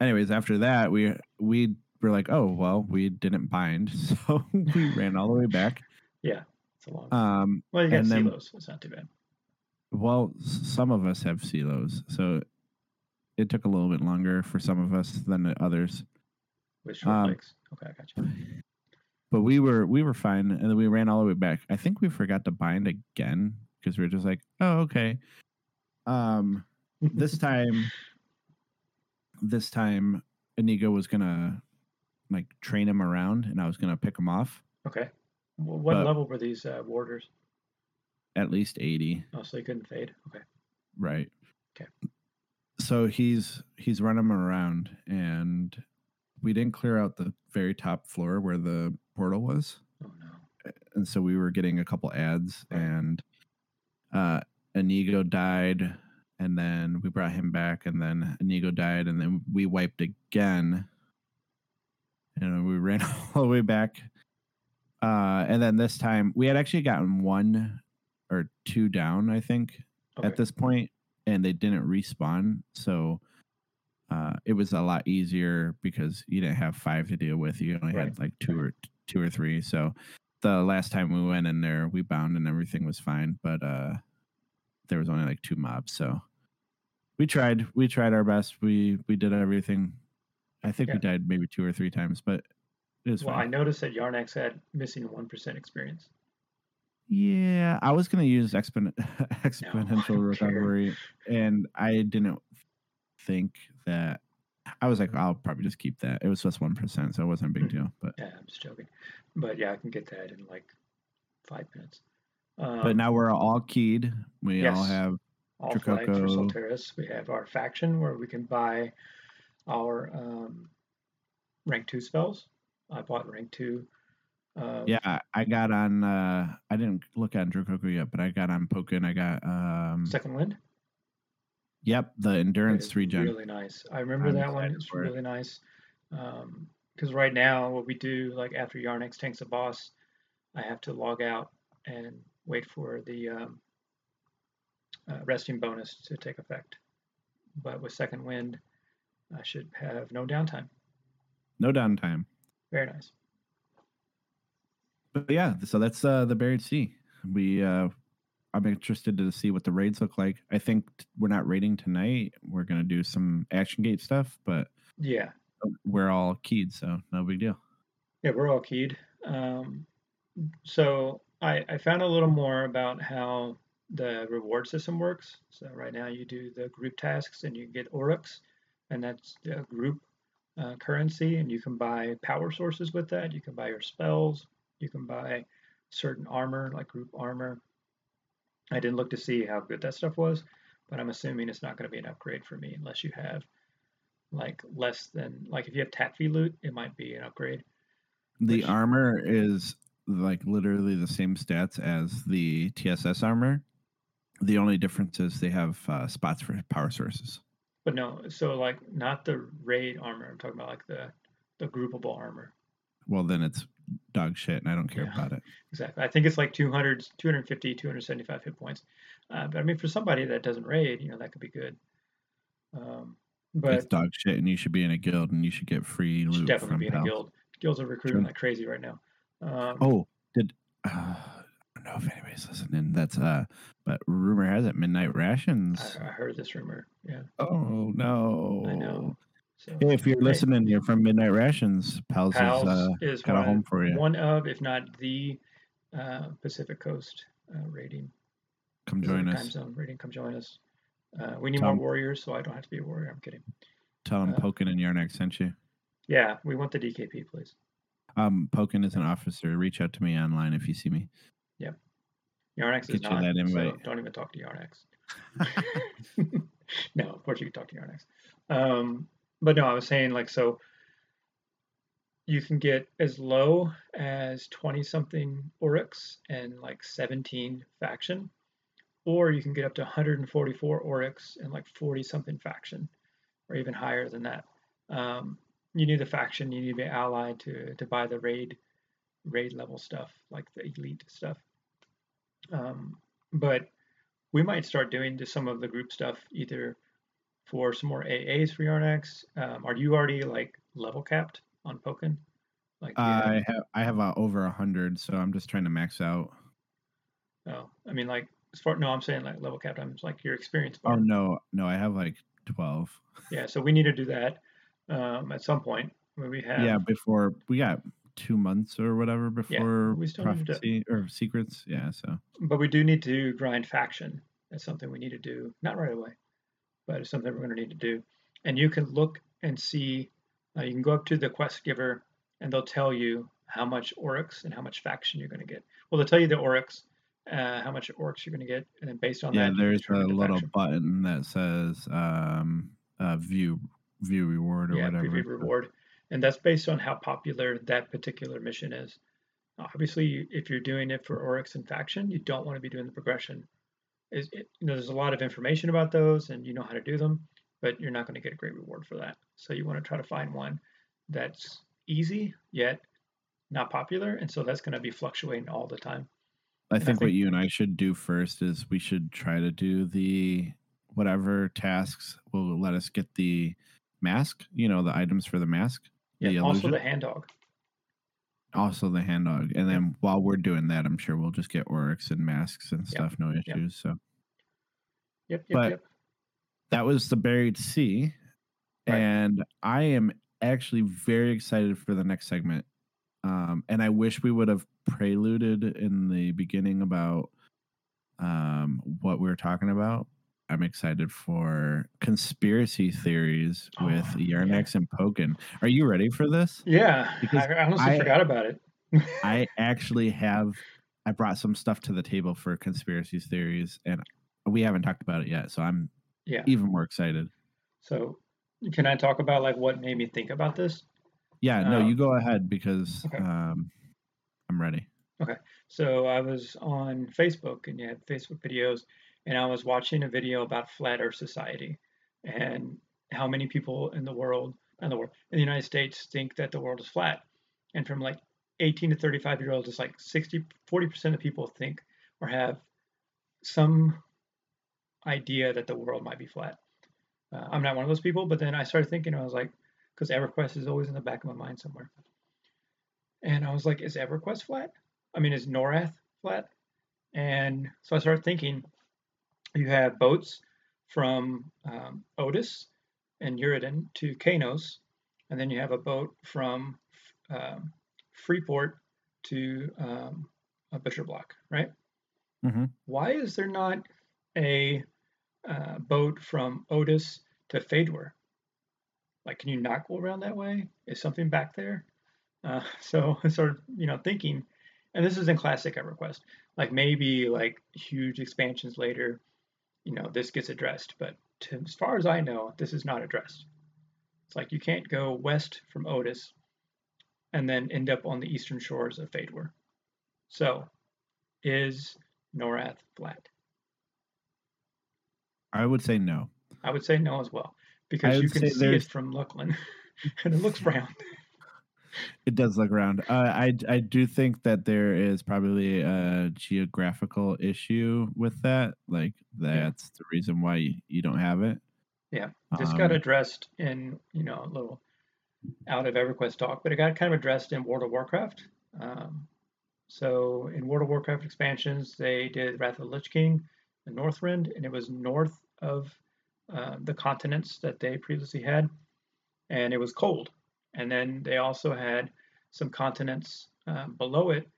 anyways, after that, we we were like, oh well, we didn't bind, [laughs] so we ran all the way back. [laughs] Yeah, it's a long. Um, well, you got and then- It's not too bad. Well, some of us have Selo's, so it took a little bit longer for some of us than others. With short Um, legs. Okay, I got you. But we were we were fine, and then we ran all the way back. I think we forgot to bind again because we were just like, oh okay. Um, [laughs] this time, this time, Inigo was gonna like train him around, and I was gonna pick him off Okay. What But- level were these uh, warders? At least eighty. Oh, so they couldn't fade. Okay. Right. Okay. So he's he's running around, and we didn't clear out the very top floor where the portal was, Oh no. and so we were getting a couple ads, Right. and uh, Inigo died, and then we brought him back, and then Inigo died, and then we wiped again, and we [laughs] ran all the way back. Uh, and then this time we had actually gotten one or two down, I think, Okay. at this point, and they didn't respawn. So uh, it was a lot easier because you didn't have five to deal with. You only Right, had like two or two or three. So the last time we went in there, we bound and everything was fine, but uh, there was only like two mobs. So we tried. We tried our best. We we did everything. I think we died maybe two or three times, but it was Well, I noticed that Yarnex had missing one percent experience. Yeah, I was gonna use expon- [laughs] [laughs] exponential care. recovery, and I didn't think that. I was like, I'll probably just keep that. It was just one percent, so it wasn't a big Mhm. deal. But Yeah, I'm just joking. But yeah, I can get that in like five minutes. Um, but now we're all keyed. We all have all flags for Tricoco. Solteris. We have our faction where we can buy our um, rank two spells. I bought rank two. Um, yeah. I got on. uh I didn't look at Drukoku yet, but I got on Pokin. I got um. Second wind. Yep, the endurance regen. Really nice. I remember I'm that one. It's for it. really nice. Because right now, what we do, like after Yarnex tanks a boss, I have to log out and wait for the um, uh, resting bonus to take effect. But with second wind, I should have no downtime. No downtime. Very nice. But yeah, so that's uh the buried sea. We uh I'm interested to see what the raids look like. I think we're not raiding tonight. We're gonna do some action gate stuff, but Yeah. we're all keyed, so no big deal. Yeah, we're all keyed. Um, so I, I found a little more about how the reward system works. So right now you do the group tasks and you get Orux, and that's the group uh, currency, and you can buy power sources with that. You can buy your spells. You can buy certain armor, like group armor. I didn't look to see how good that stuff was, but I'm assuming it's not going to be an upgrade for me unless you have like less than like if you have Tacvi loot, it might be an upgrade. The Which- armor is like literally the same stats as the TSS armor. The only difference is they have uh, spots for power sources. But no, so like not the raid armor. I'm talking about like the the groupable armor. Well, then it's dog shit, and I don't care Yeah. about it. Exactly. I think it's like 200, 250, 275 hit points. Uh, but I mean, for somebody that doesn't raid, you know, that could be good. Um, it's but dog shit, and you should be in a guild, and you should get free you should loot definitely be in a guild. Guilds are recruiting True. like crazy right now. Um, Oh, did uh, I don't know if anybody's listening. That's uh, but rumor has it midnight rations. I, I heard this rumor. Yeah, Oh no! I know. So Hey, if you're listening, you're from Midnight Rations. Pals, Pals is uh, is got a home for you. one of, if not the uh, Pacific Coast uh, rating. come Pacific us. Time zone rating. Come join us. Uh, we need Tom. more warriors, so I don't have to be a warrior. I'm kidding. Tell them uh, Pokin and Yarnak sent you. Yeah, we want the DKP, please. Um, Pokin is an officer. Reach out to me online if you see me. Yep. Yarnex is Get not. that so don't even talk to Yarnex. [laughs] [laughs] no, of course you can talk to Yarnex. Um, but no, I was saying like so. You can get as low as twenty something Orux and like seventeen faction, or you can get up to 144 Orux and like 40 something faction, or even higher than that. Um, you need the faction. You need to be allied to to buy the raid raid level stuff like the elite stuff. Um, but we might start doing just some of the group stuff either for some more AAs for Yarnex. Um, are you already like level capped on Pokin? Like, I have I have uh, over a hundred, so I'm just trying to max out. Oh, I mean, like as far no, I'm saying like level cap times, like your experience Bar. Oh no, no, I have like twelve. Yeah, so we need to do that um, at some point when we have. Yeah, before we got two months or whatever before we still need to do prophecy or secrets. Yeah, so But we do need to grind faction. That's something we need to do, not right away, but it's something we're going to need to do. And you can look and see. Uh, you can go up to the quest giver, and they'll tell you how much orux and how much faction you're going to get. Well, they'll tell you the orux, uh, how much orux you're going to get, and then based on yeah, that, there's a the little faction. button that says um uh view view reward or yeah, whatever. preview reward, and that's based on how popular that particular mission is. Obviously, if you're doing it for Orux and faction, you don't want to be doing the progression. Is it, you know, there's a lot of information about those, and you know how to do them, but you're not going to get a great reward for that. So you want to try to find one that's easy yet not popular, and so that's going to be fluctuating all the time. I I think what you and I should do first is we should try to do the whatever tasks will let us get the mask, you know, the items for the mask, Yeah. the also, the hand dog. Also the hand dog. And then while we're doing that, I'm sure we'll just get orux and masks and stuff, no issues. So Yep. Yep. But- yep. that was the buried sea. Right. And I am actually very excited for the next segment. Um, and I wish we would have preluded in the beginning about um, what we were talking about. I'm excited for conspiracy theories with Oh, yeah. Yarnex and Pokin. Are you ready for this? Yeah. because I, honestly I- forgot about it. [laughs] I actually have I brought some stuff to the table for conspiracy theories and we haven't talked about it yet, so I'm Yeah. even more excited. So, can I talk about like what made me think about this? Yeah, no, Um, you go ahead because okay. um, I'm ready. Okay, so I was on Facebook and you had Facebook videos, and I was watching a video about Flat Earth Society and how many people in the world, in the world, in the United States think that the world is flat. And from like 18 to 35 year olds, it's like 60, 40% of people think or have some idea that the world might be flat. Uh, I'm not one of those people, but then I started thinking, I was like, because EverQuest is always in the back of my mind somewhere. And I was like, is EverQuest flat? I mean, is Norrath flat? And so I started thinking, you have boats from um, Odus and Erudin to Qeynos, and then you have a boat from um, Freeport to um, Butcher Block, right? Mhm. Why is there not a uh, boat from Odus to Faydwer? Like, can you not go around that way? Is something back there? Uh, [laughs] so [laughs] I started, you know, thinking, and this is in classic EverQuest. Like maybe like huge expansions later, you know, this gets addressed. But to, as far as I know, this is not addressed. It's like you can't go west from Odus and then end up on the eastern shores of Faydwer. So, is Norrath flat? I would say no. I would say no as well because you can see it from Luclin, [laughs] and it looks [laughs] brown. It does look around. Uh, I I do think that there is probably a geographical issue with that. Like that's the reason why you, you don't have it. Yeah, This got Um, addressed in you know a little out of EverQuest talk, but it got kind of addressed in World of Warcraft. Um, so in World of Warcraft expansions, they did Wrath of the Lich King, the Northrend, and it was north of uh, the continents that they previously had, and it was cold. And then they also had some continents uh, below it.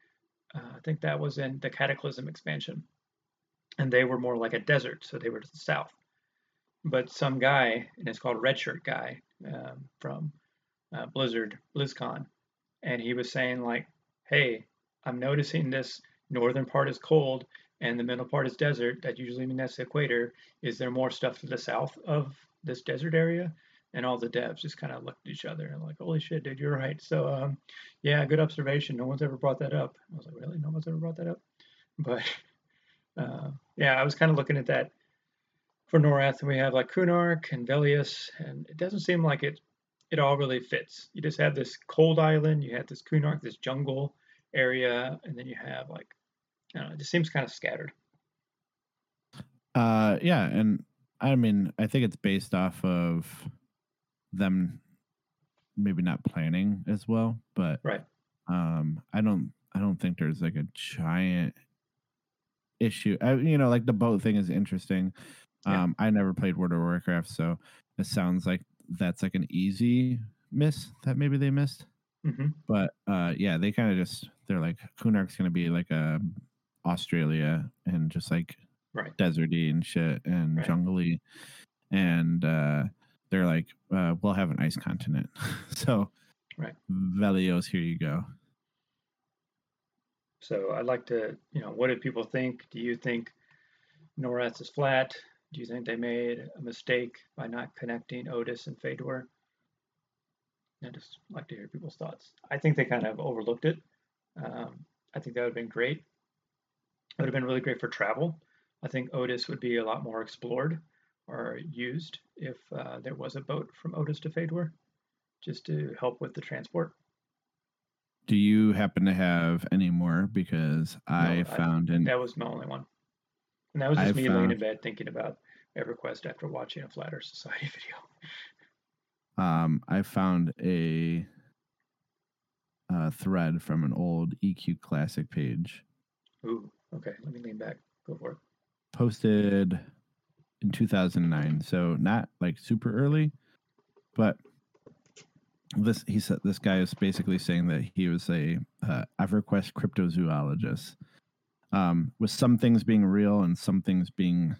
Uh, I think that was in the Cataclysm expansion, and they were more like a desert, so they were to the south but some guy, and it's called Redshirt Guy um, from uh, Blizzard BlizzCon, and he was saying like, "Hey, I'm noticing this northern part is cold and the middle part is desert. That usually means that's the equator. Is there more stuff to the south of this desert area?" And all the devs just kind of looked at each other and like, "Holy shit, dude, you're right." So, um, yeah, good observation. No one's ever brought that up. I was like, "Really? No one's ever brought that up?" [laughs] But uh, yeah, I was kind of looking at that for Norrath, and we have like Kunark and Velious, and it doesn't seem like it it all really fits. You just have this cold island, you have this Kunark, this jungle area, and then you have like I don't know, it just seems kind of scattered. Uh, yeah, and I mean, I think it's based off of them maybe not planning as well, but Right. um, I don't, I don't think there's like a giant issue. I, you know, like the boat thing is interesting. Yeah. Um, I never played World of Warcraft, so it sounds like that's like an easy miss that maybe they missed. hmm But uh, yeah, they kind of just they're like Kunark's gonna be like a Australia and just like Right. deserty and shit and Right. jungly, and uh, they're like, uh, we'll have an ice continent. [laughs] so, Right. Velious, here you go. So I'd like to, you know, what do people think? Do you think Norrath is flat? Do you think they made a mistake by not connecting Odus and Faydwer? I just like to hear people's thoughts. I think they kind of overlooked it. Um, I think that would have been great. It would have been really great for travel. I think Odus would be a lot more explored or used if uh, there was a boat from Odus to Faydwer, just to help with the transport. Do you happen to have any more? Because I I- found in That was my only one. And that was just I me laying in bed thinking about EverQuest after watching a Flat Earth Society [laughs] video. um I found a, uh thread from an old EQ Classic page Ooh, okay, let me lean back. Go for it. posted in 2009 so not like super early but this he said this guy is basically saying that he was a uh, everquest cryptozoologist um with some things being real and some things being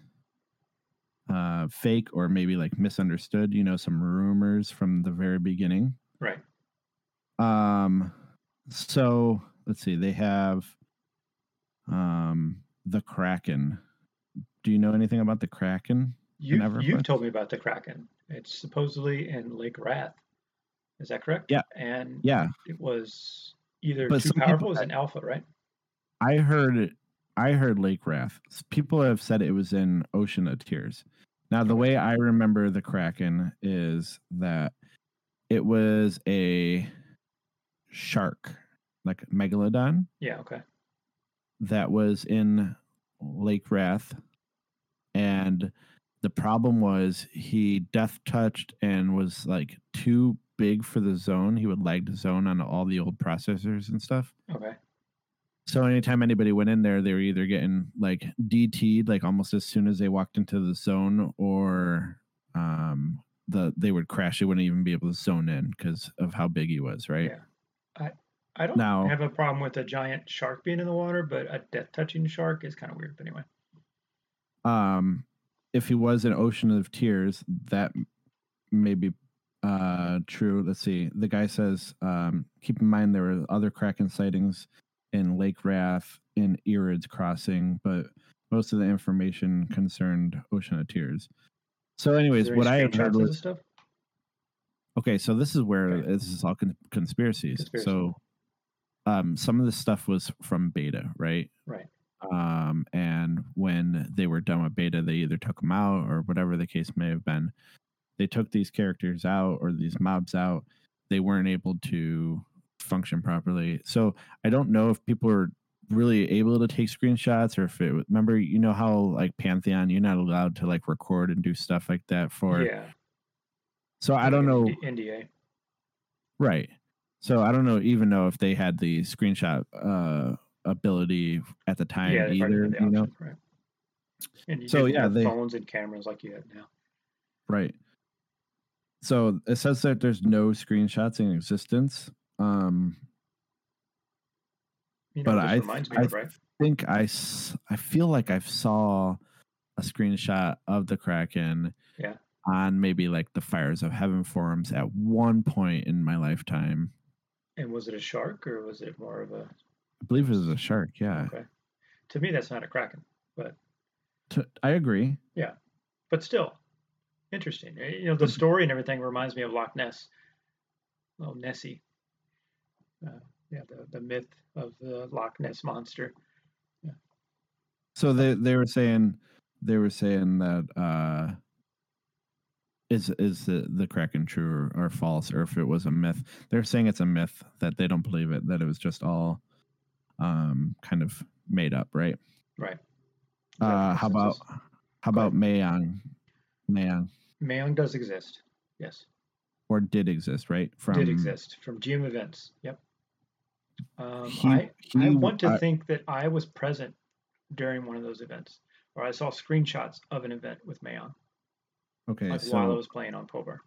uh fake or maybe like misunderstood you know some rumors from the very beginning Right. um, so let's see. They have um the Kraken. Do you know anything about the Kraken? You, you've told me about the Kraken. It's supposedly in Lake Rathe. Is that correct? Yeah. And Yeah, it was either But too powerful as an alpha, right? I heard it. I heard Lake Rathe. People have said it was in Ocean of Tears. Now, the way I remember the Kraken is that it was a shark, like megalodon, Yeah, okay. that was in Lake Rathe, and the problem was he death touched and was like too big for the zone. He would lag the zone on all the old processors and stuff. Okay. So anytime anybody went in there, they were either getting like DT'd like almost as soon as they walked into the zone, or um, the they would crash. They wouldn't even be able to zone in because of how big he was, right? Yeah. I I don't Now- have a problem with a giant shark being in the water, but a death touching shark is kind of weird. But anyway. Um if he was an ocean of tears that may be uh true let's see the guy says um keep in mind there were other kraken sightings in lake rathe in Erud's crossing but most of the information concerned ocean of tears so anyways what i have heard was stuff? okay so this is where Okay. this is all con- conspiracies Conspiracy. so um some of this stuff was from beta right Right. Um, and when they were done with beta, they either took them out or whatever the case may have been. They took these characters out or these mobs out. They weren't able to function properly. So I don't know if people are really able to take screenshots or if it. Remember, you know how like Pantheon, you're not allowed to like record and do stuff like that for. yeah. So I don't know. NDA. Right. So I don't know even know if they had the screenshot uh ability at the time Yeah, either. the You know. right. And you So, yeah, have they- phones and cameras like you have now. Right. So it says that there's no screenshots in existence. Um, You know, But I th- reminds me I of, right? think I, s- I feel like I saw a screenshot of the Kraken. Yeah. On maybe like the Fires of Heaven forums at one point in my lifetime. And was it a shark or was it more of a? I believe it was a shark. Yeah. Okay. To me, that's not a kraken, But. I agree. Yeah, but still interesting. You know, the story and everything reminds me of Loch Ness. Oh, Nessie. Uh, yeah, the, the myth of the Loch Ness monster. Yeah. So they they were saying they were saying that uh is is the the Kraken true or, or false or if it was a myth. They're saying it's a myth that they don't believe it that it was just all um kind of made up, right? Right. Uh how about how about Mayong? Mayong Mayong does exist. Yes, or did exist, right? From did exist from GM events. Yep. Um, He- I I want to I- think that I was present during one of those events, or I saw screenshots of an event with Mayong, Okay, like so while I was playing on Povar.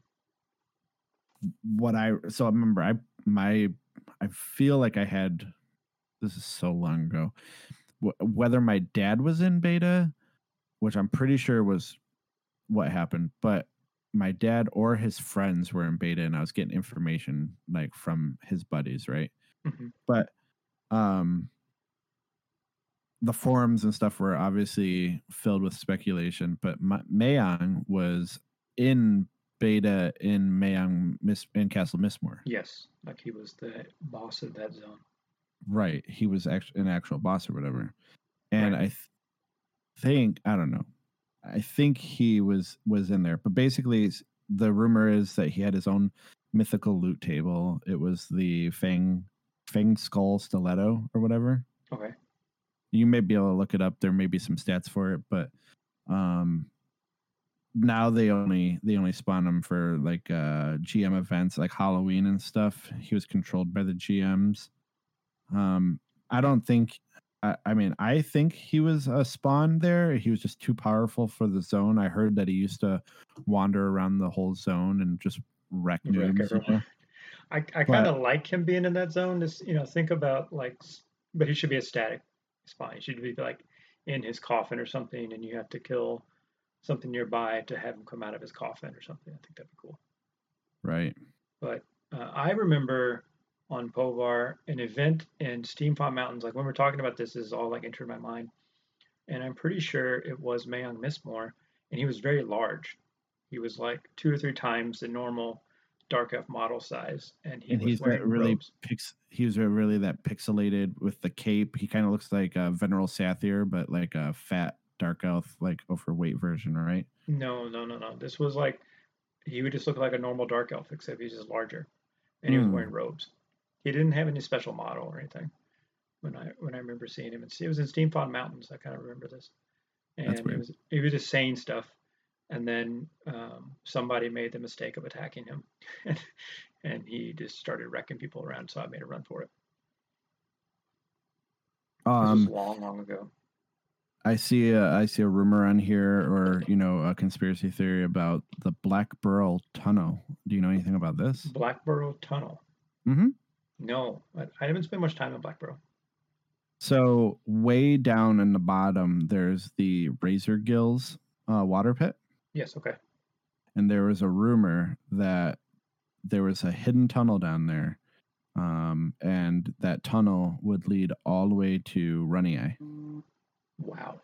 what I so I remember I my I feel like I had this is so long ago. Wh- Whether my dad was in beta, which I'm pretty sure was what happened, but my dad or his friends were in beta, and I was getting information like from his buddies, right? hmm But um, the forums and stuff were obviously filled with speculation. But Ma- Mayong was in beta in Mayong Miss in Castle Mistmore. Yes, like he was the boss of that zone. Right. He was actually an actual boss or whatever. And Right. I th- think I don't know. I think he was was in there. But basically the rumor is that he had his own mythical loot table. It was the Fang Fang Skull Stiletto or whatever. Okay. You may be able to look it up. There may be some stats for it, but um now they only they only spawn him for like uh GM events like Halloween and stuff. He was controlled by the GMs. Um I don't think I, I mean I think he was a spawn there. He was just too powerful for the zone. I heard that he used to wander around the whole zone and just wreck Wreck everyone. [laughs] I, I kind of like him being in that zone. Just you know, think about like, but he should be a static spawn. He should be like in his coffin or something, and you have to kill something nearby to have him come out of his coffin or something. I think that'd be cool. Right. But uh, I remember on Povar an event in Steamfont Mountains. Like when we're talking about this, this is all like entered my mind, and I'm pretty sure it was Mayong Mistmore, and he was very large. He was like two or three times the normal Dark Elf model size, and he and was he's wearing really robes. pix he was really that pixelated with the cape he kind of looks like a Venril Sathir but like a fat dark elf like overweight version right No, no, no, no. This was like he would just look like a normal dark elf, except he's just larger, and he was Hmm. wearing robes. He didn't have any special model or anything. When I when I remember seeing him, it's, it was in Steamfont Mountains. I kind of remember this, and That's it was he was just saying stuff, and then um, somebody made the mistake of attacking him, [laughs] and he just started wrecking people around. So I made a run for it. This um was long, long ago. i see a, i see a rumor on here or you know a conspiracy theory about the black burrow tunnel do you know anything about this Blackburrow Tunnel. mm-hmm. No, I, I haven't spent much time in Blackburrow. so way down in the bottom there's the razor gills uh, water pit Yes, okay. and there was a rumor that there was a hidden tunnel down there um, and that tunnel would lead all the way to Runnyeye Wow.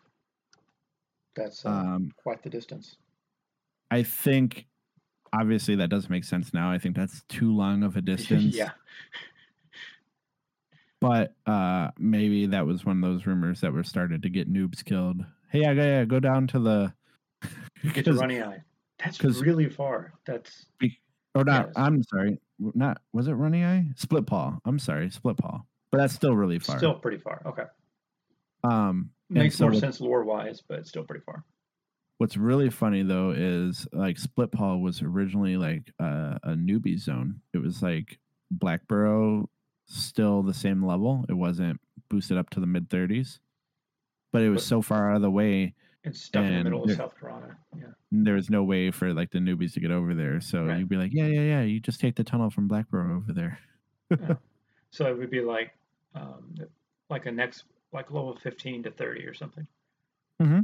That's uh, um, quite the distance. i think obviously that doesn't make sense now i think that's too long of a [laughs] distance yeah. But uh, maybe that was one of those rumors that were started to get noobs killed hey i gotta go down to the [laughs] Get to Runnyeye. That's really far. That's or not Yes. i'm sorry not was it Runnyeye split paw i'm sorry Splitpaw but that's still really far still pretty far. Okay. um Makes so more what- sense lore wise, but still pretty far. What's really funny though is like Splitpaw was originally like a, a newbie zone. It was like Blackburrow still the same level. It wasn't boosted up to the mid 30s, but it was so far out of the way, It's stuck in the middle of South Toronto. Yeah. there was no way for like the newbies to get over there. So Right. you'd be like, yeah, yeah, yeah, you just take the tunnel from Blackburrow over there. [laughs] So it would be like um, like a next like level 15 to 30 or something. Mm-hmm.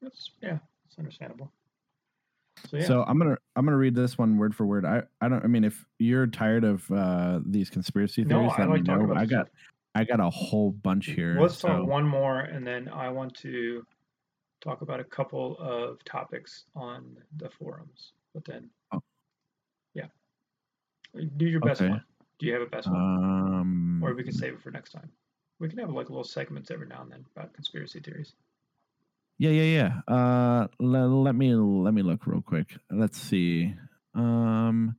That's yeah, it's understandable. So yeah. So I'm gonna I'm gonna read this one word for word. I I don't. I mean, if you're tired of uh these conspiracy no, theories, I let me like talking know. about I got stuff. I got a whole bunch here. Let's so- talk one more, and then I want to talk about a couple of topics on the forums. But then, Oh. yeah, do your best Okay. one. Do you have a best one, Um, or we can save it for next time? We can have like little segments every now and then about conspiracy theories. Yeah, yeah, yeah. Uh, le- let me let me look real quick. Let's see. Um,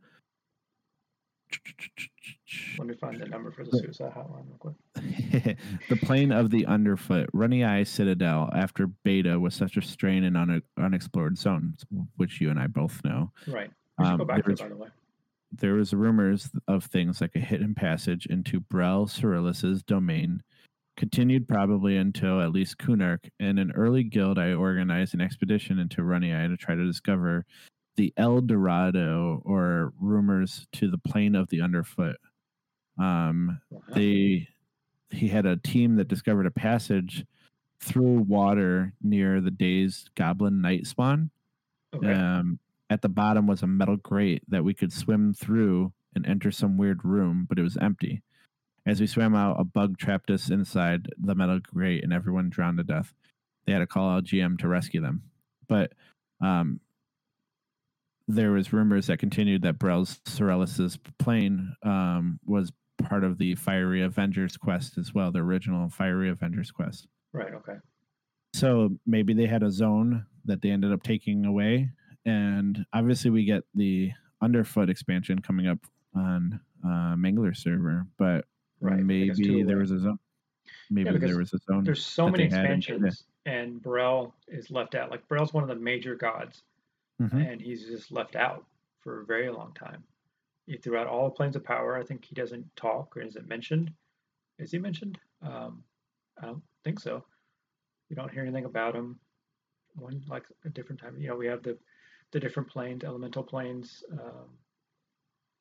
Let me find the number for the suicide hotline real quick. [laughs] the plane of the underfoot, Runnyeye Citadel, after beta was such a strain and un- unexplored zones, which you and I both know. Right. We should Um, go back there, there's- by the way. There was rumors of things like a hidden passage into Brell Serilis's domain, continued probably until at least Kunark. In an early guild, I organized an expedition into Runnyeye to try to discover the El Dorado or rumors to the plane of the underfoot. Um, they he had a team that discovered a passage through water near the day's goblin night spawn. okay. Um, at the bottom was a metal grate that we could swim through and enter some weird room, but it was empty. As we swam out, a bug trapped us inside the metal grate, and everyone drowned to death. They had to call out GM to rescue them, but um, there was rumors that continued that Brell Serilis's plane um, was part of the Fiery Avengers quest as well, the original Fiery Avengers quest. right. Okay. So maybe they had a zone that they ended up taking away, and obviously we get the Underfoot expansion coming up on uh, Mangler server, but Right. I guess two maybe there was a zone. Maybe because there was a zone. There's so many they had in Data. expansions, and Brell is left out. Like Brell's one of the major gods, Mhm. and he's just left out for a very long time. Throughout all the planes of power, I think he doesn't talk or isn't mentioned. Is he mentioned? Um, I don't think so. We don't hear anything about him. One like a different time. You know, we have the the different planes, elemental planes, um,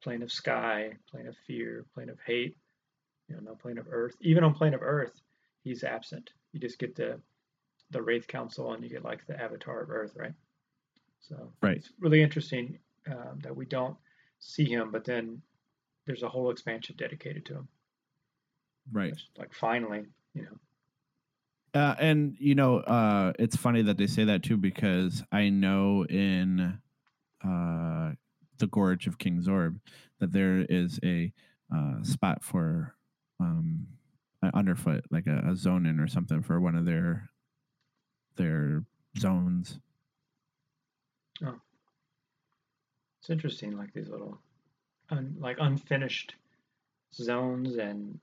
plane of sky, plane of fear, plane of hate. You know, no plane of earth. Even on plane of earth, he's absent. You just get the the Rathe Council, and you get like the Avatar of Earth, right? So Right. it's really interesting um, that we don't see him, but then there's a whole expansion dedicated to him. right. It's like finally, you know, Uh, and you know, uh, it's funny that they say that too because I know in uh, the Gorge of King Xorbb that there is a uh, spot for um, an underfoot, like a, a zone in or something for one of their their zones. Oh, it's interesting, like these little, un, like unfinished zones, and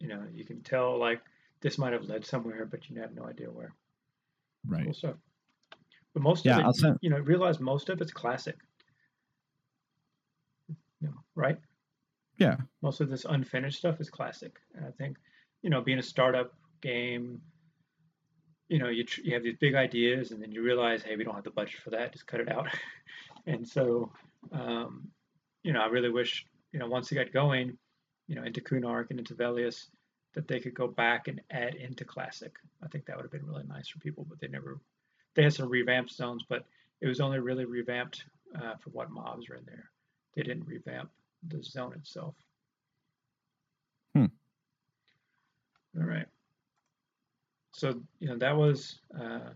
you know, you can tell like this might have led somewhere, but you have no idea where. Right. Cool stuff. But most Yeah, of I'll it, send. you know, realize most of it's classic. You know, right? Yeah. Most of this unfinished stuff is classic, and I think, you know, being a startup game, you know, you tr- you have these big ideas, and then you realize, hey, we don't have the budget for that. Just cut it out. [laughs] and so, um, you know, I really wish, you know, once they got going, you know, into Kunark and into Velious, that they could go back and add into classic. I think that would have been really nice for people, but they never. They had some revamped zones, but it was only really revamped uh, for what mobs are in there. They didn't revamp the zone itself. Hmm. All right. So you know that was uh,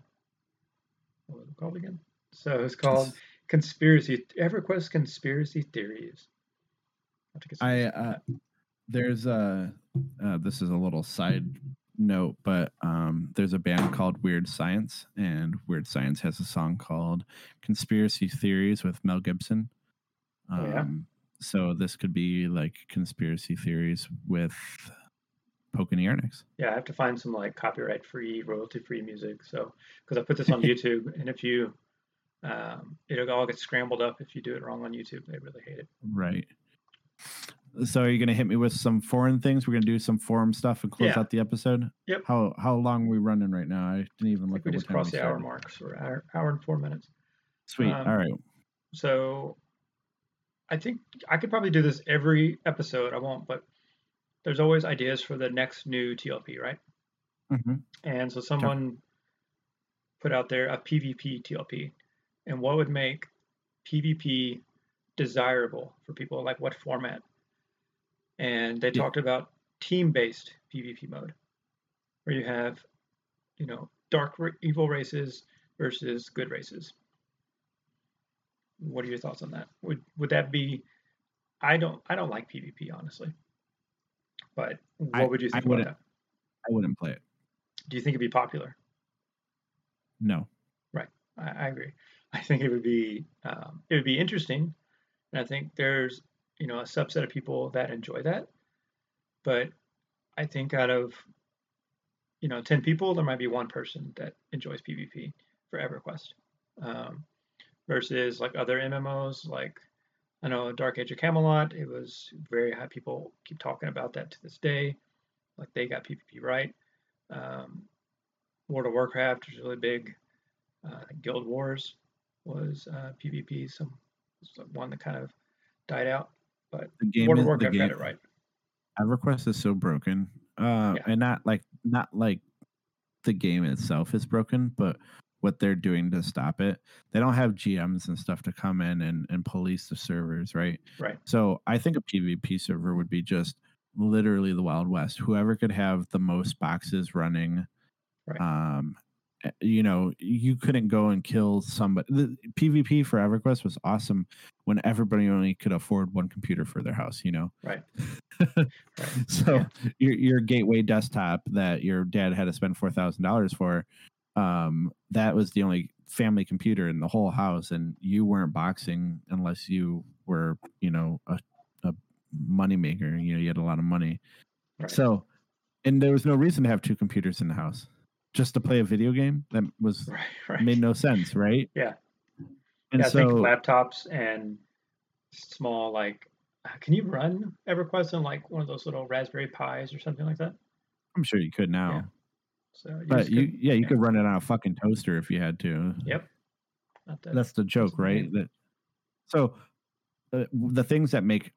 what was it called again? So it's called conspiracy. EverQuest conspiracy theories. I uh, there's a uh, this is a little side note, but um, there's a band called Weird Science, and Weird Science has a song called "Conspiracy Theories" with Mel Gibson. Um, Oh, yeah? So this could be like conspiracy theories with Pokey Ernix. Yeah, I have to find some like copyright free, royalty free music. So, because I put this on [laughs] YouTube, and if you, um, it'll all get scrambled up if you do it wrong on YouTube. They really hate it. Right. So are you gonna hit me with some foreign things? We're gonna do some forum stuff and close Yeah. out the episode. Yep. How how long are we running right now? I didn't even I look we at just time crossed the hour started. mark, so we're hour, hour and four minutes. Sweet. Um, All right. So, I think I could probably do this every episode. I won't, but there's always ideas for the next new TLP, right? hmm And so someone put out there a PvP TLP, and what would make PvP desirable for people? Like what format? And they Yeah. talked about team-based PvP mode, where you have, you know, dark evil races versus good races. What are your thoughts on that? Would would that be? I don't I don't like PvP honestly, but what I- would you I think about that? I wouldn't play it. Do you think it'd be popular? No. I, I agree. I think it would be um, it would be interesting, and I think there's you know a subset of people that enjoy that, but I think out of you know ten people, there might be one person that enjoys PvP for EverQuest, um, versus like other MMOs like I know Dark Age of Camelot. It was very high. People keep talking about that to this day, like they got PvP right. Um, World of Warcraft was really big. Uh, Guild Wars was uh, PvP, some one that kind of died out. But The game World of Warcraft the got it right. EverQuest is so broken, uh, Yeah. and not like not like the game itself is broken, but what they're doing to stop it. They don't have GMs and stuff to come in and, and police the servers, right? Right. So I think a PvP server would be just literally the Wild West. Whoever could have the most boxes running, Right. um, eh, you know, you couldn't go and kill somebody. The PvP for EverQuest was awesome when everybody only could afford one computer for their house. You know, Right. [laughs] so Yeah. your your gateway desktop that your dad had to spend four thousand dollars for, um, that was the only family computer in the whole house, and you weren't boxing unless you were, you know, a a moneymaker. You know, you had a lot of money. Right. So, and there was no reason to have two computers in the house, just to play a video game. That was right. [laughs] Right. made no sense, right? Yeah. And yeah, I so, think laptops and small like can you run EverQuest on like one of those little Raspberry Pis or something like that? I'm sure you could now. So But you, could- yeah, you yeah. could run it on a fucking toaster if you had to. Yep. That, That's the joke, right? That so uh, the things that make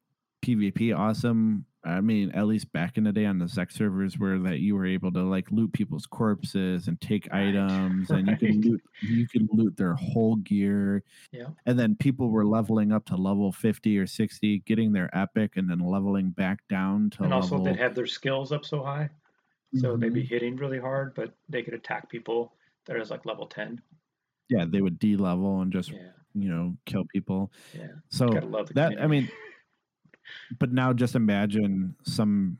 PvP awesome. I mean, at least back in the day on the Zek servers, were that you were able to like loot people's corpses and take Right, items, and you could right. loot you could loot their whole gear. Yeah. And then people were leveling up to level fifty or sixty, getting their epic, and then leveling back down to and also level. they'd have their skills up so high, so they'd be hitting really hard, but they could attack people that is like level ten. yeah, they would de level and just Yeah, you know kill people. yeah. So Gotta love the that I mean, [laughs] but now just imagine some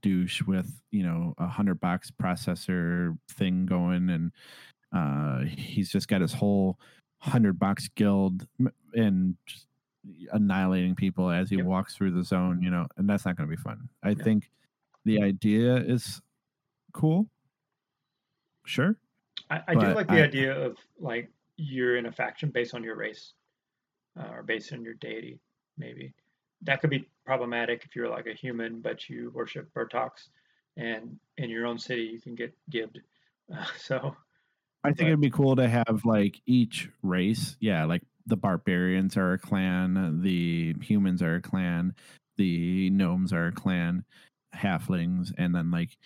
douche with you know a hundred box processor thing going, and uh, he's just got his whole hundred box guild and just annihilating people as he Yep. walks through the zone. You know, and that's not going to be fun. I No. think the idea is cool. Sure. I, I do like the I- idea of like you're in a faction based on your race uh, or based on your deity, maybe. That could be problematic if you're like a human but you worship Bertox, and in your own city you can get gibbed. Uh, [laughs] so I think But- it'd be cool to have like each race, yeah, like the barbarians are a clan, the humans are a clan, the gnomes are a clan, halflings, and then like,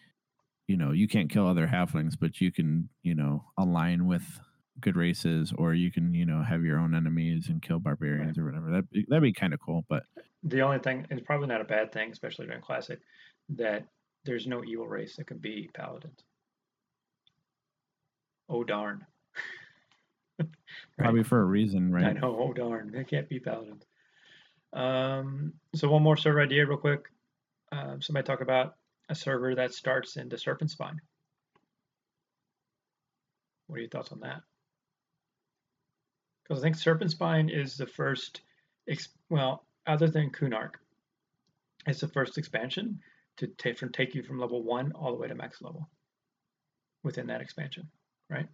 you know, you can't kill other halflings, but you can, you know, align with good races, or you can, you know, have your own enemies and kill barbarians or whatever. That that'd be kind of cool. But the only thing, it's probably not a bad thing, especially during Classic, that there's no evil race that can be paladins. Oh darn. [laughs] Right? probably for a reason, right I know. Oh darn, they can't be paladins. Um, so one more server idea, real quick. Um, somebody talk about a server that starts into Serpent Spine. What are your thoughts on that? Because I think Serpent Spine is the first, well, other than Kunark, it's the first expansion to take from take you from level one all the way to max level within that expansion, right?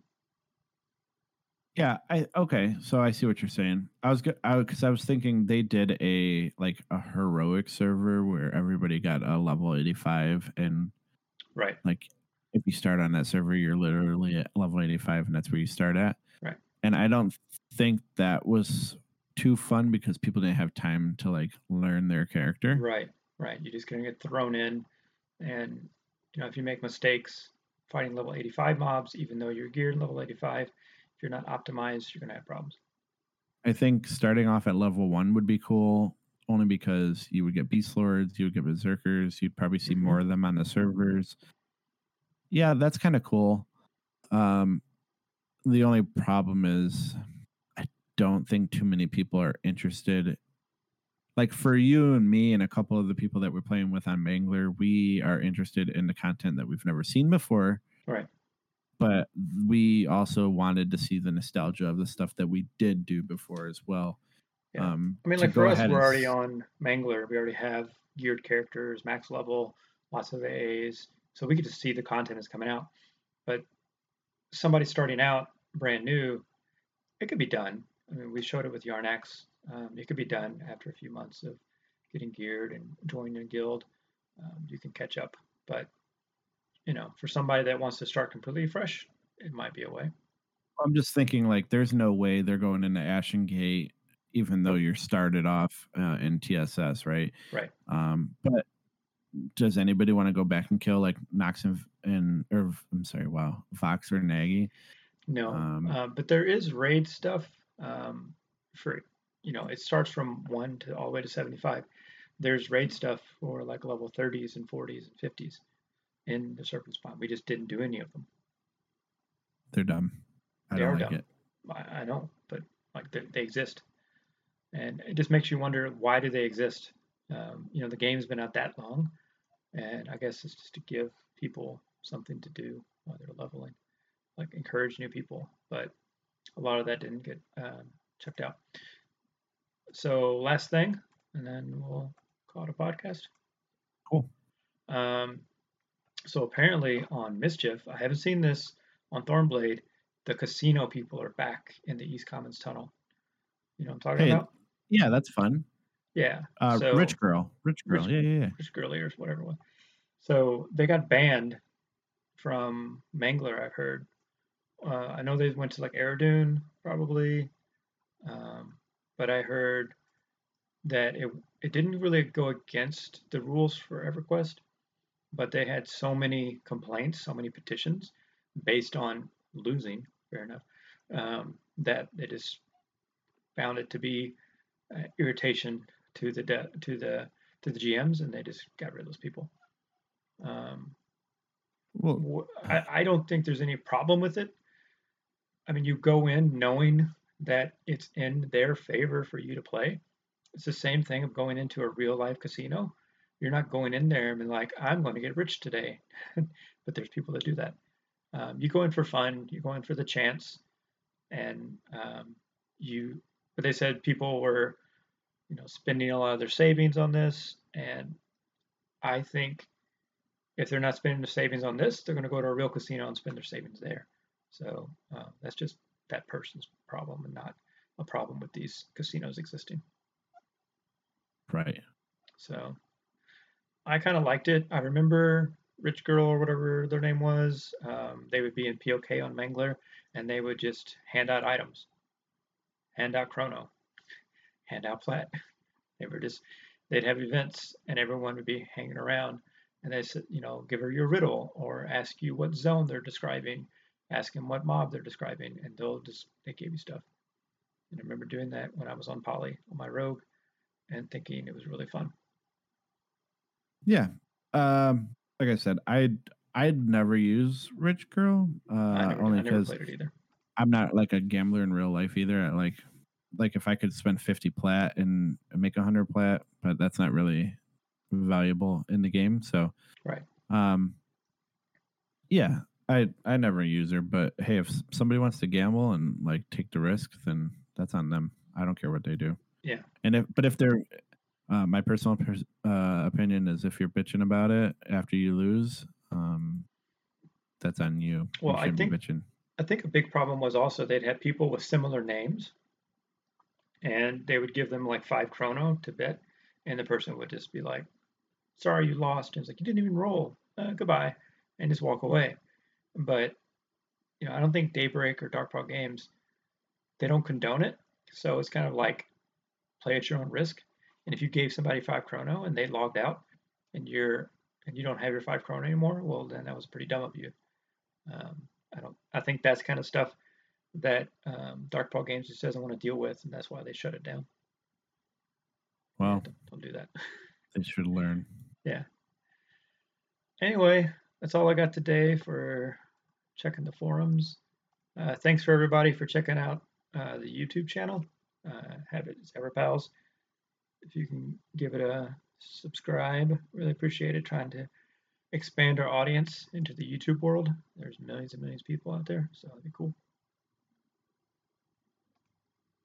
Yeah, I okay. So I see what you're saying. I was good because I, was thinking they did a like a heroic server where everybody got a level 85, and Right. like if you start on that server, you're literally at level 85, and that's where you start at. Right. And I don't think that was too fun because people didn't have time to like learn their character. Right, right. You're just gonna get thrown in, and you know if you make mistakes fighting level 85 mobs, even though you're geared level 85, if you're not optimized, you're gonna have problems. I think starting off at level one would be cool, only because you would get beast lords, you would get berserkers, you'd probably see Mhm. more of them on the servers. Yeah, that's kind of cool. Um, the only problem is, I don't think too many people are interested. Like for you and me and a couple of the people that we're playing with on Mangler, we are interested in the content that we've never seen before Right. But we also wanted to see the nostalgia of the stuff that we did do before as well. Yeah. Um, I mean, like for us, we're and already on Mangler. We already have geared characters, max level, lots of A's, so we get to see the content that's coming out. But somebody starting out brand new, it could be done. I mean, we showed it with Yarnex. Um, it could be done after a few months of getting geared and joining a guild. Um, you can catch up, but you know, for somebody that wants to start completely fresh, it might be a way. I'm just thinking like there's no way they're going into Ashengate, even though you're started off uh, in TSS, right? Right. Um, but does anybody want to go back and kill like Nox and, and or I'm sorry, wow, Vox or Nagy? No, Um, uh, but there is raid stuff um, for you know it starts from one to all the way to 75. There's raid stuff for like level 30s and 40s and 50s in the Serpent Spine. We just didn't do any of them. They're dumb. I They don't are like dumb. it. I, I know, but like they, they exist, and it just makes you wonder why do they exist? Um, you know, the game's been out that long, and I guess it's just to give people something to do while they're leveling, like encourage new people. But a lot of that didn't get um, checked out. So last thing, and then we'll call it a podcast. Cool. Um, so apparently on Mischief, I haven't seen this on Thornblade. The casino people are back in the East Commons tunnel. You know what I'm talking Hey, about? Yeah, that's fun. Yeah. Uh, so, rich girl, rich girl. Rich- yeah, yeah, yeah. Rich Girly or whatever. So they got banned from Mangler, I've heard. Uh, I know they went to like Aradune probably, um, but I heard that it it didn't really go against the rules for EverQuest, but they had so many complaints, so many petitions based on losing. Fair enough. Um, that they just found it to be uh, irritation to the de- to the to the GMs, and they just got rid of those people. Um, Well, I, I don't think there's any problem with it. I mean, you go in knowing that it's in their favor for you to play. It's the same thing of going into a real life casino. You're not going in there and being like, I'm going to get rich today. [laughs] but there's people that do that. Um, you go in for fun, you go in for the chance, and um, you. But they said people were, you know, spending a lot of their savings on this, and I think if they're not spending their savings on this, they're going to go to a real casino and spend their savings there. So uh, that's just that person's problem and not a problem with these casinos existing. right. So I kind of liked it. I remember Rich Girl or whatever their name was. Um, they would be in POK on Mangler and they would just hand out items, hand out chrono, hand out plat. [laughs] They were just, they'd have events and everyone would be hanging around and they said, you know, give her your riddle or ask you what zone they're describing, ask them what mob they're describing, and they'll just, they gave you stuff. And I remember doing that when I was on Poly on my rogue and thinking it was really fun. Yeah. Um, like I said, I'd I'd never use Rich Girl. Uh, I never, only because played it either. I'm not like a gambler in real life either. I like like if I could spend 50 plat and make 100 plat, but that's not really valuable in the game. So Right. um yeah, I I never use her, but hey, if somebody wants to gamble and like take the risk, then that's on them. I don't care what they do. Yeah. And if but if they're uh, my personal pers- uh, opinion is if you're bitching about it after you lose, um, that's on you. Well, you I think- bitching. I think a big problem was also they'd have people with similar names, and they would give them like five chrono to bet, and the person would just be like, "Sorry, you lost." And it's like you didn't even roll. Uh, goodbye, and just walk away. But you know, I don't think Daybreak or Darkpaw Games they don't condone it, so it's kind of like play at your own risk. And if you gave somebody five chrono and they logged out, and you're and you don't have your five chrono anymore, well, then that was pretty dumb of you. Um, I don't. I think that's kind of stuff that um, Darkpaw Games just doesn't want to deal with, and that's why they shut it down. Well, don't, don't do that. [laughs] they should learn. Yeah. Anyway, that's all I got today for checking the forums. Uh, thanks for everybody for checking out uh, the YouTube channel. Uh, have it, it's EverPals. If you can give it a subscribe, really appreciate it. Trying to expand our audience into the YouTube world. There's millions and millions of people out there, so it'd be cool.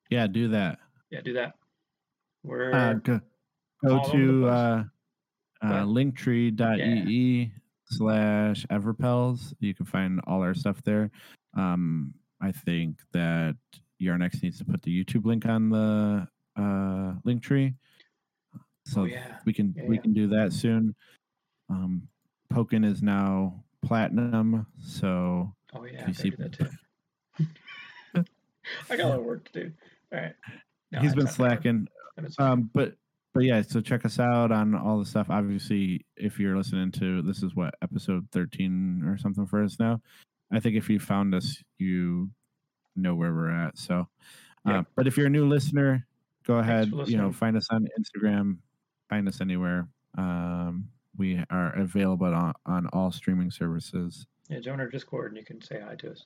Yeah, do that. Yeah, do that. We're Uh, go go all over the to uh, uh, linktree.ee slash everpals. You can find all our stuff there. Um, I think that Yarnex needs to put the YouTube link on the uh, link tree. So oh yeah, we can Yeah, we yeah. can do that soon. Um, Pokin is now platinum. So Oh yeah, you I gotta see- that too. [laughs] I got a lot of work to do. All right. No, he's been slacking. I've been slacking. Um, but but yeah, so check us out on all the stuff. Obviously, if you're listening to this is what episode 13 or something for us now. I think if you found us, you know where we're at. So, uh, Yeah. but if you're a new listener, go ahead. You know, find us on Instagram, find us anywhere. Um, we are available on, on all streaming services. yeah, join our Discord and you can say hi to us.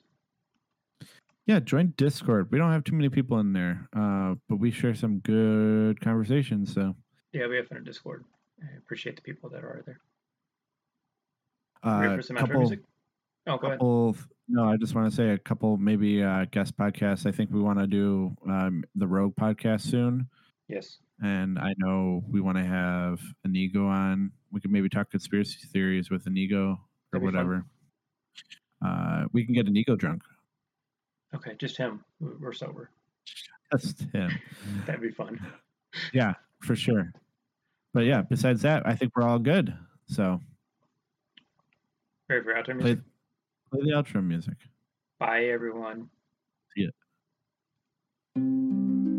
Yeah, join Discord. We don't have too many people in there, uh, but we share some good conversations. So, Yeah, we have fun in Discord. I appreciate the people that are there. uh, Ready for some outro couple, music? Oh, go ahead. couple no i just want to say a couple maybe uh guest podcasts i think we want to do um the rogue podcast soon Yes. and i know we want to have inigo on we could maybe talk conspiracy theories with inigo or That'd be fun. whatever uh we can get inigo drunk Okay, just him. We- We're sober. that's him [laughs] That'd be fun. yeah for sure but yeah besides that i think we're all good so Ready for outro play, music? play the outro music Bye, everyone. See ya.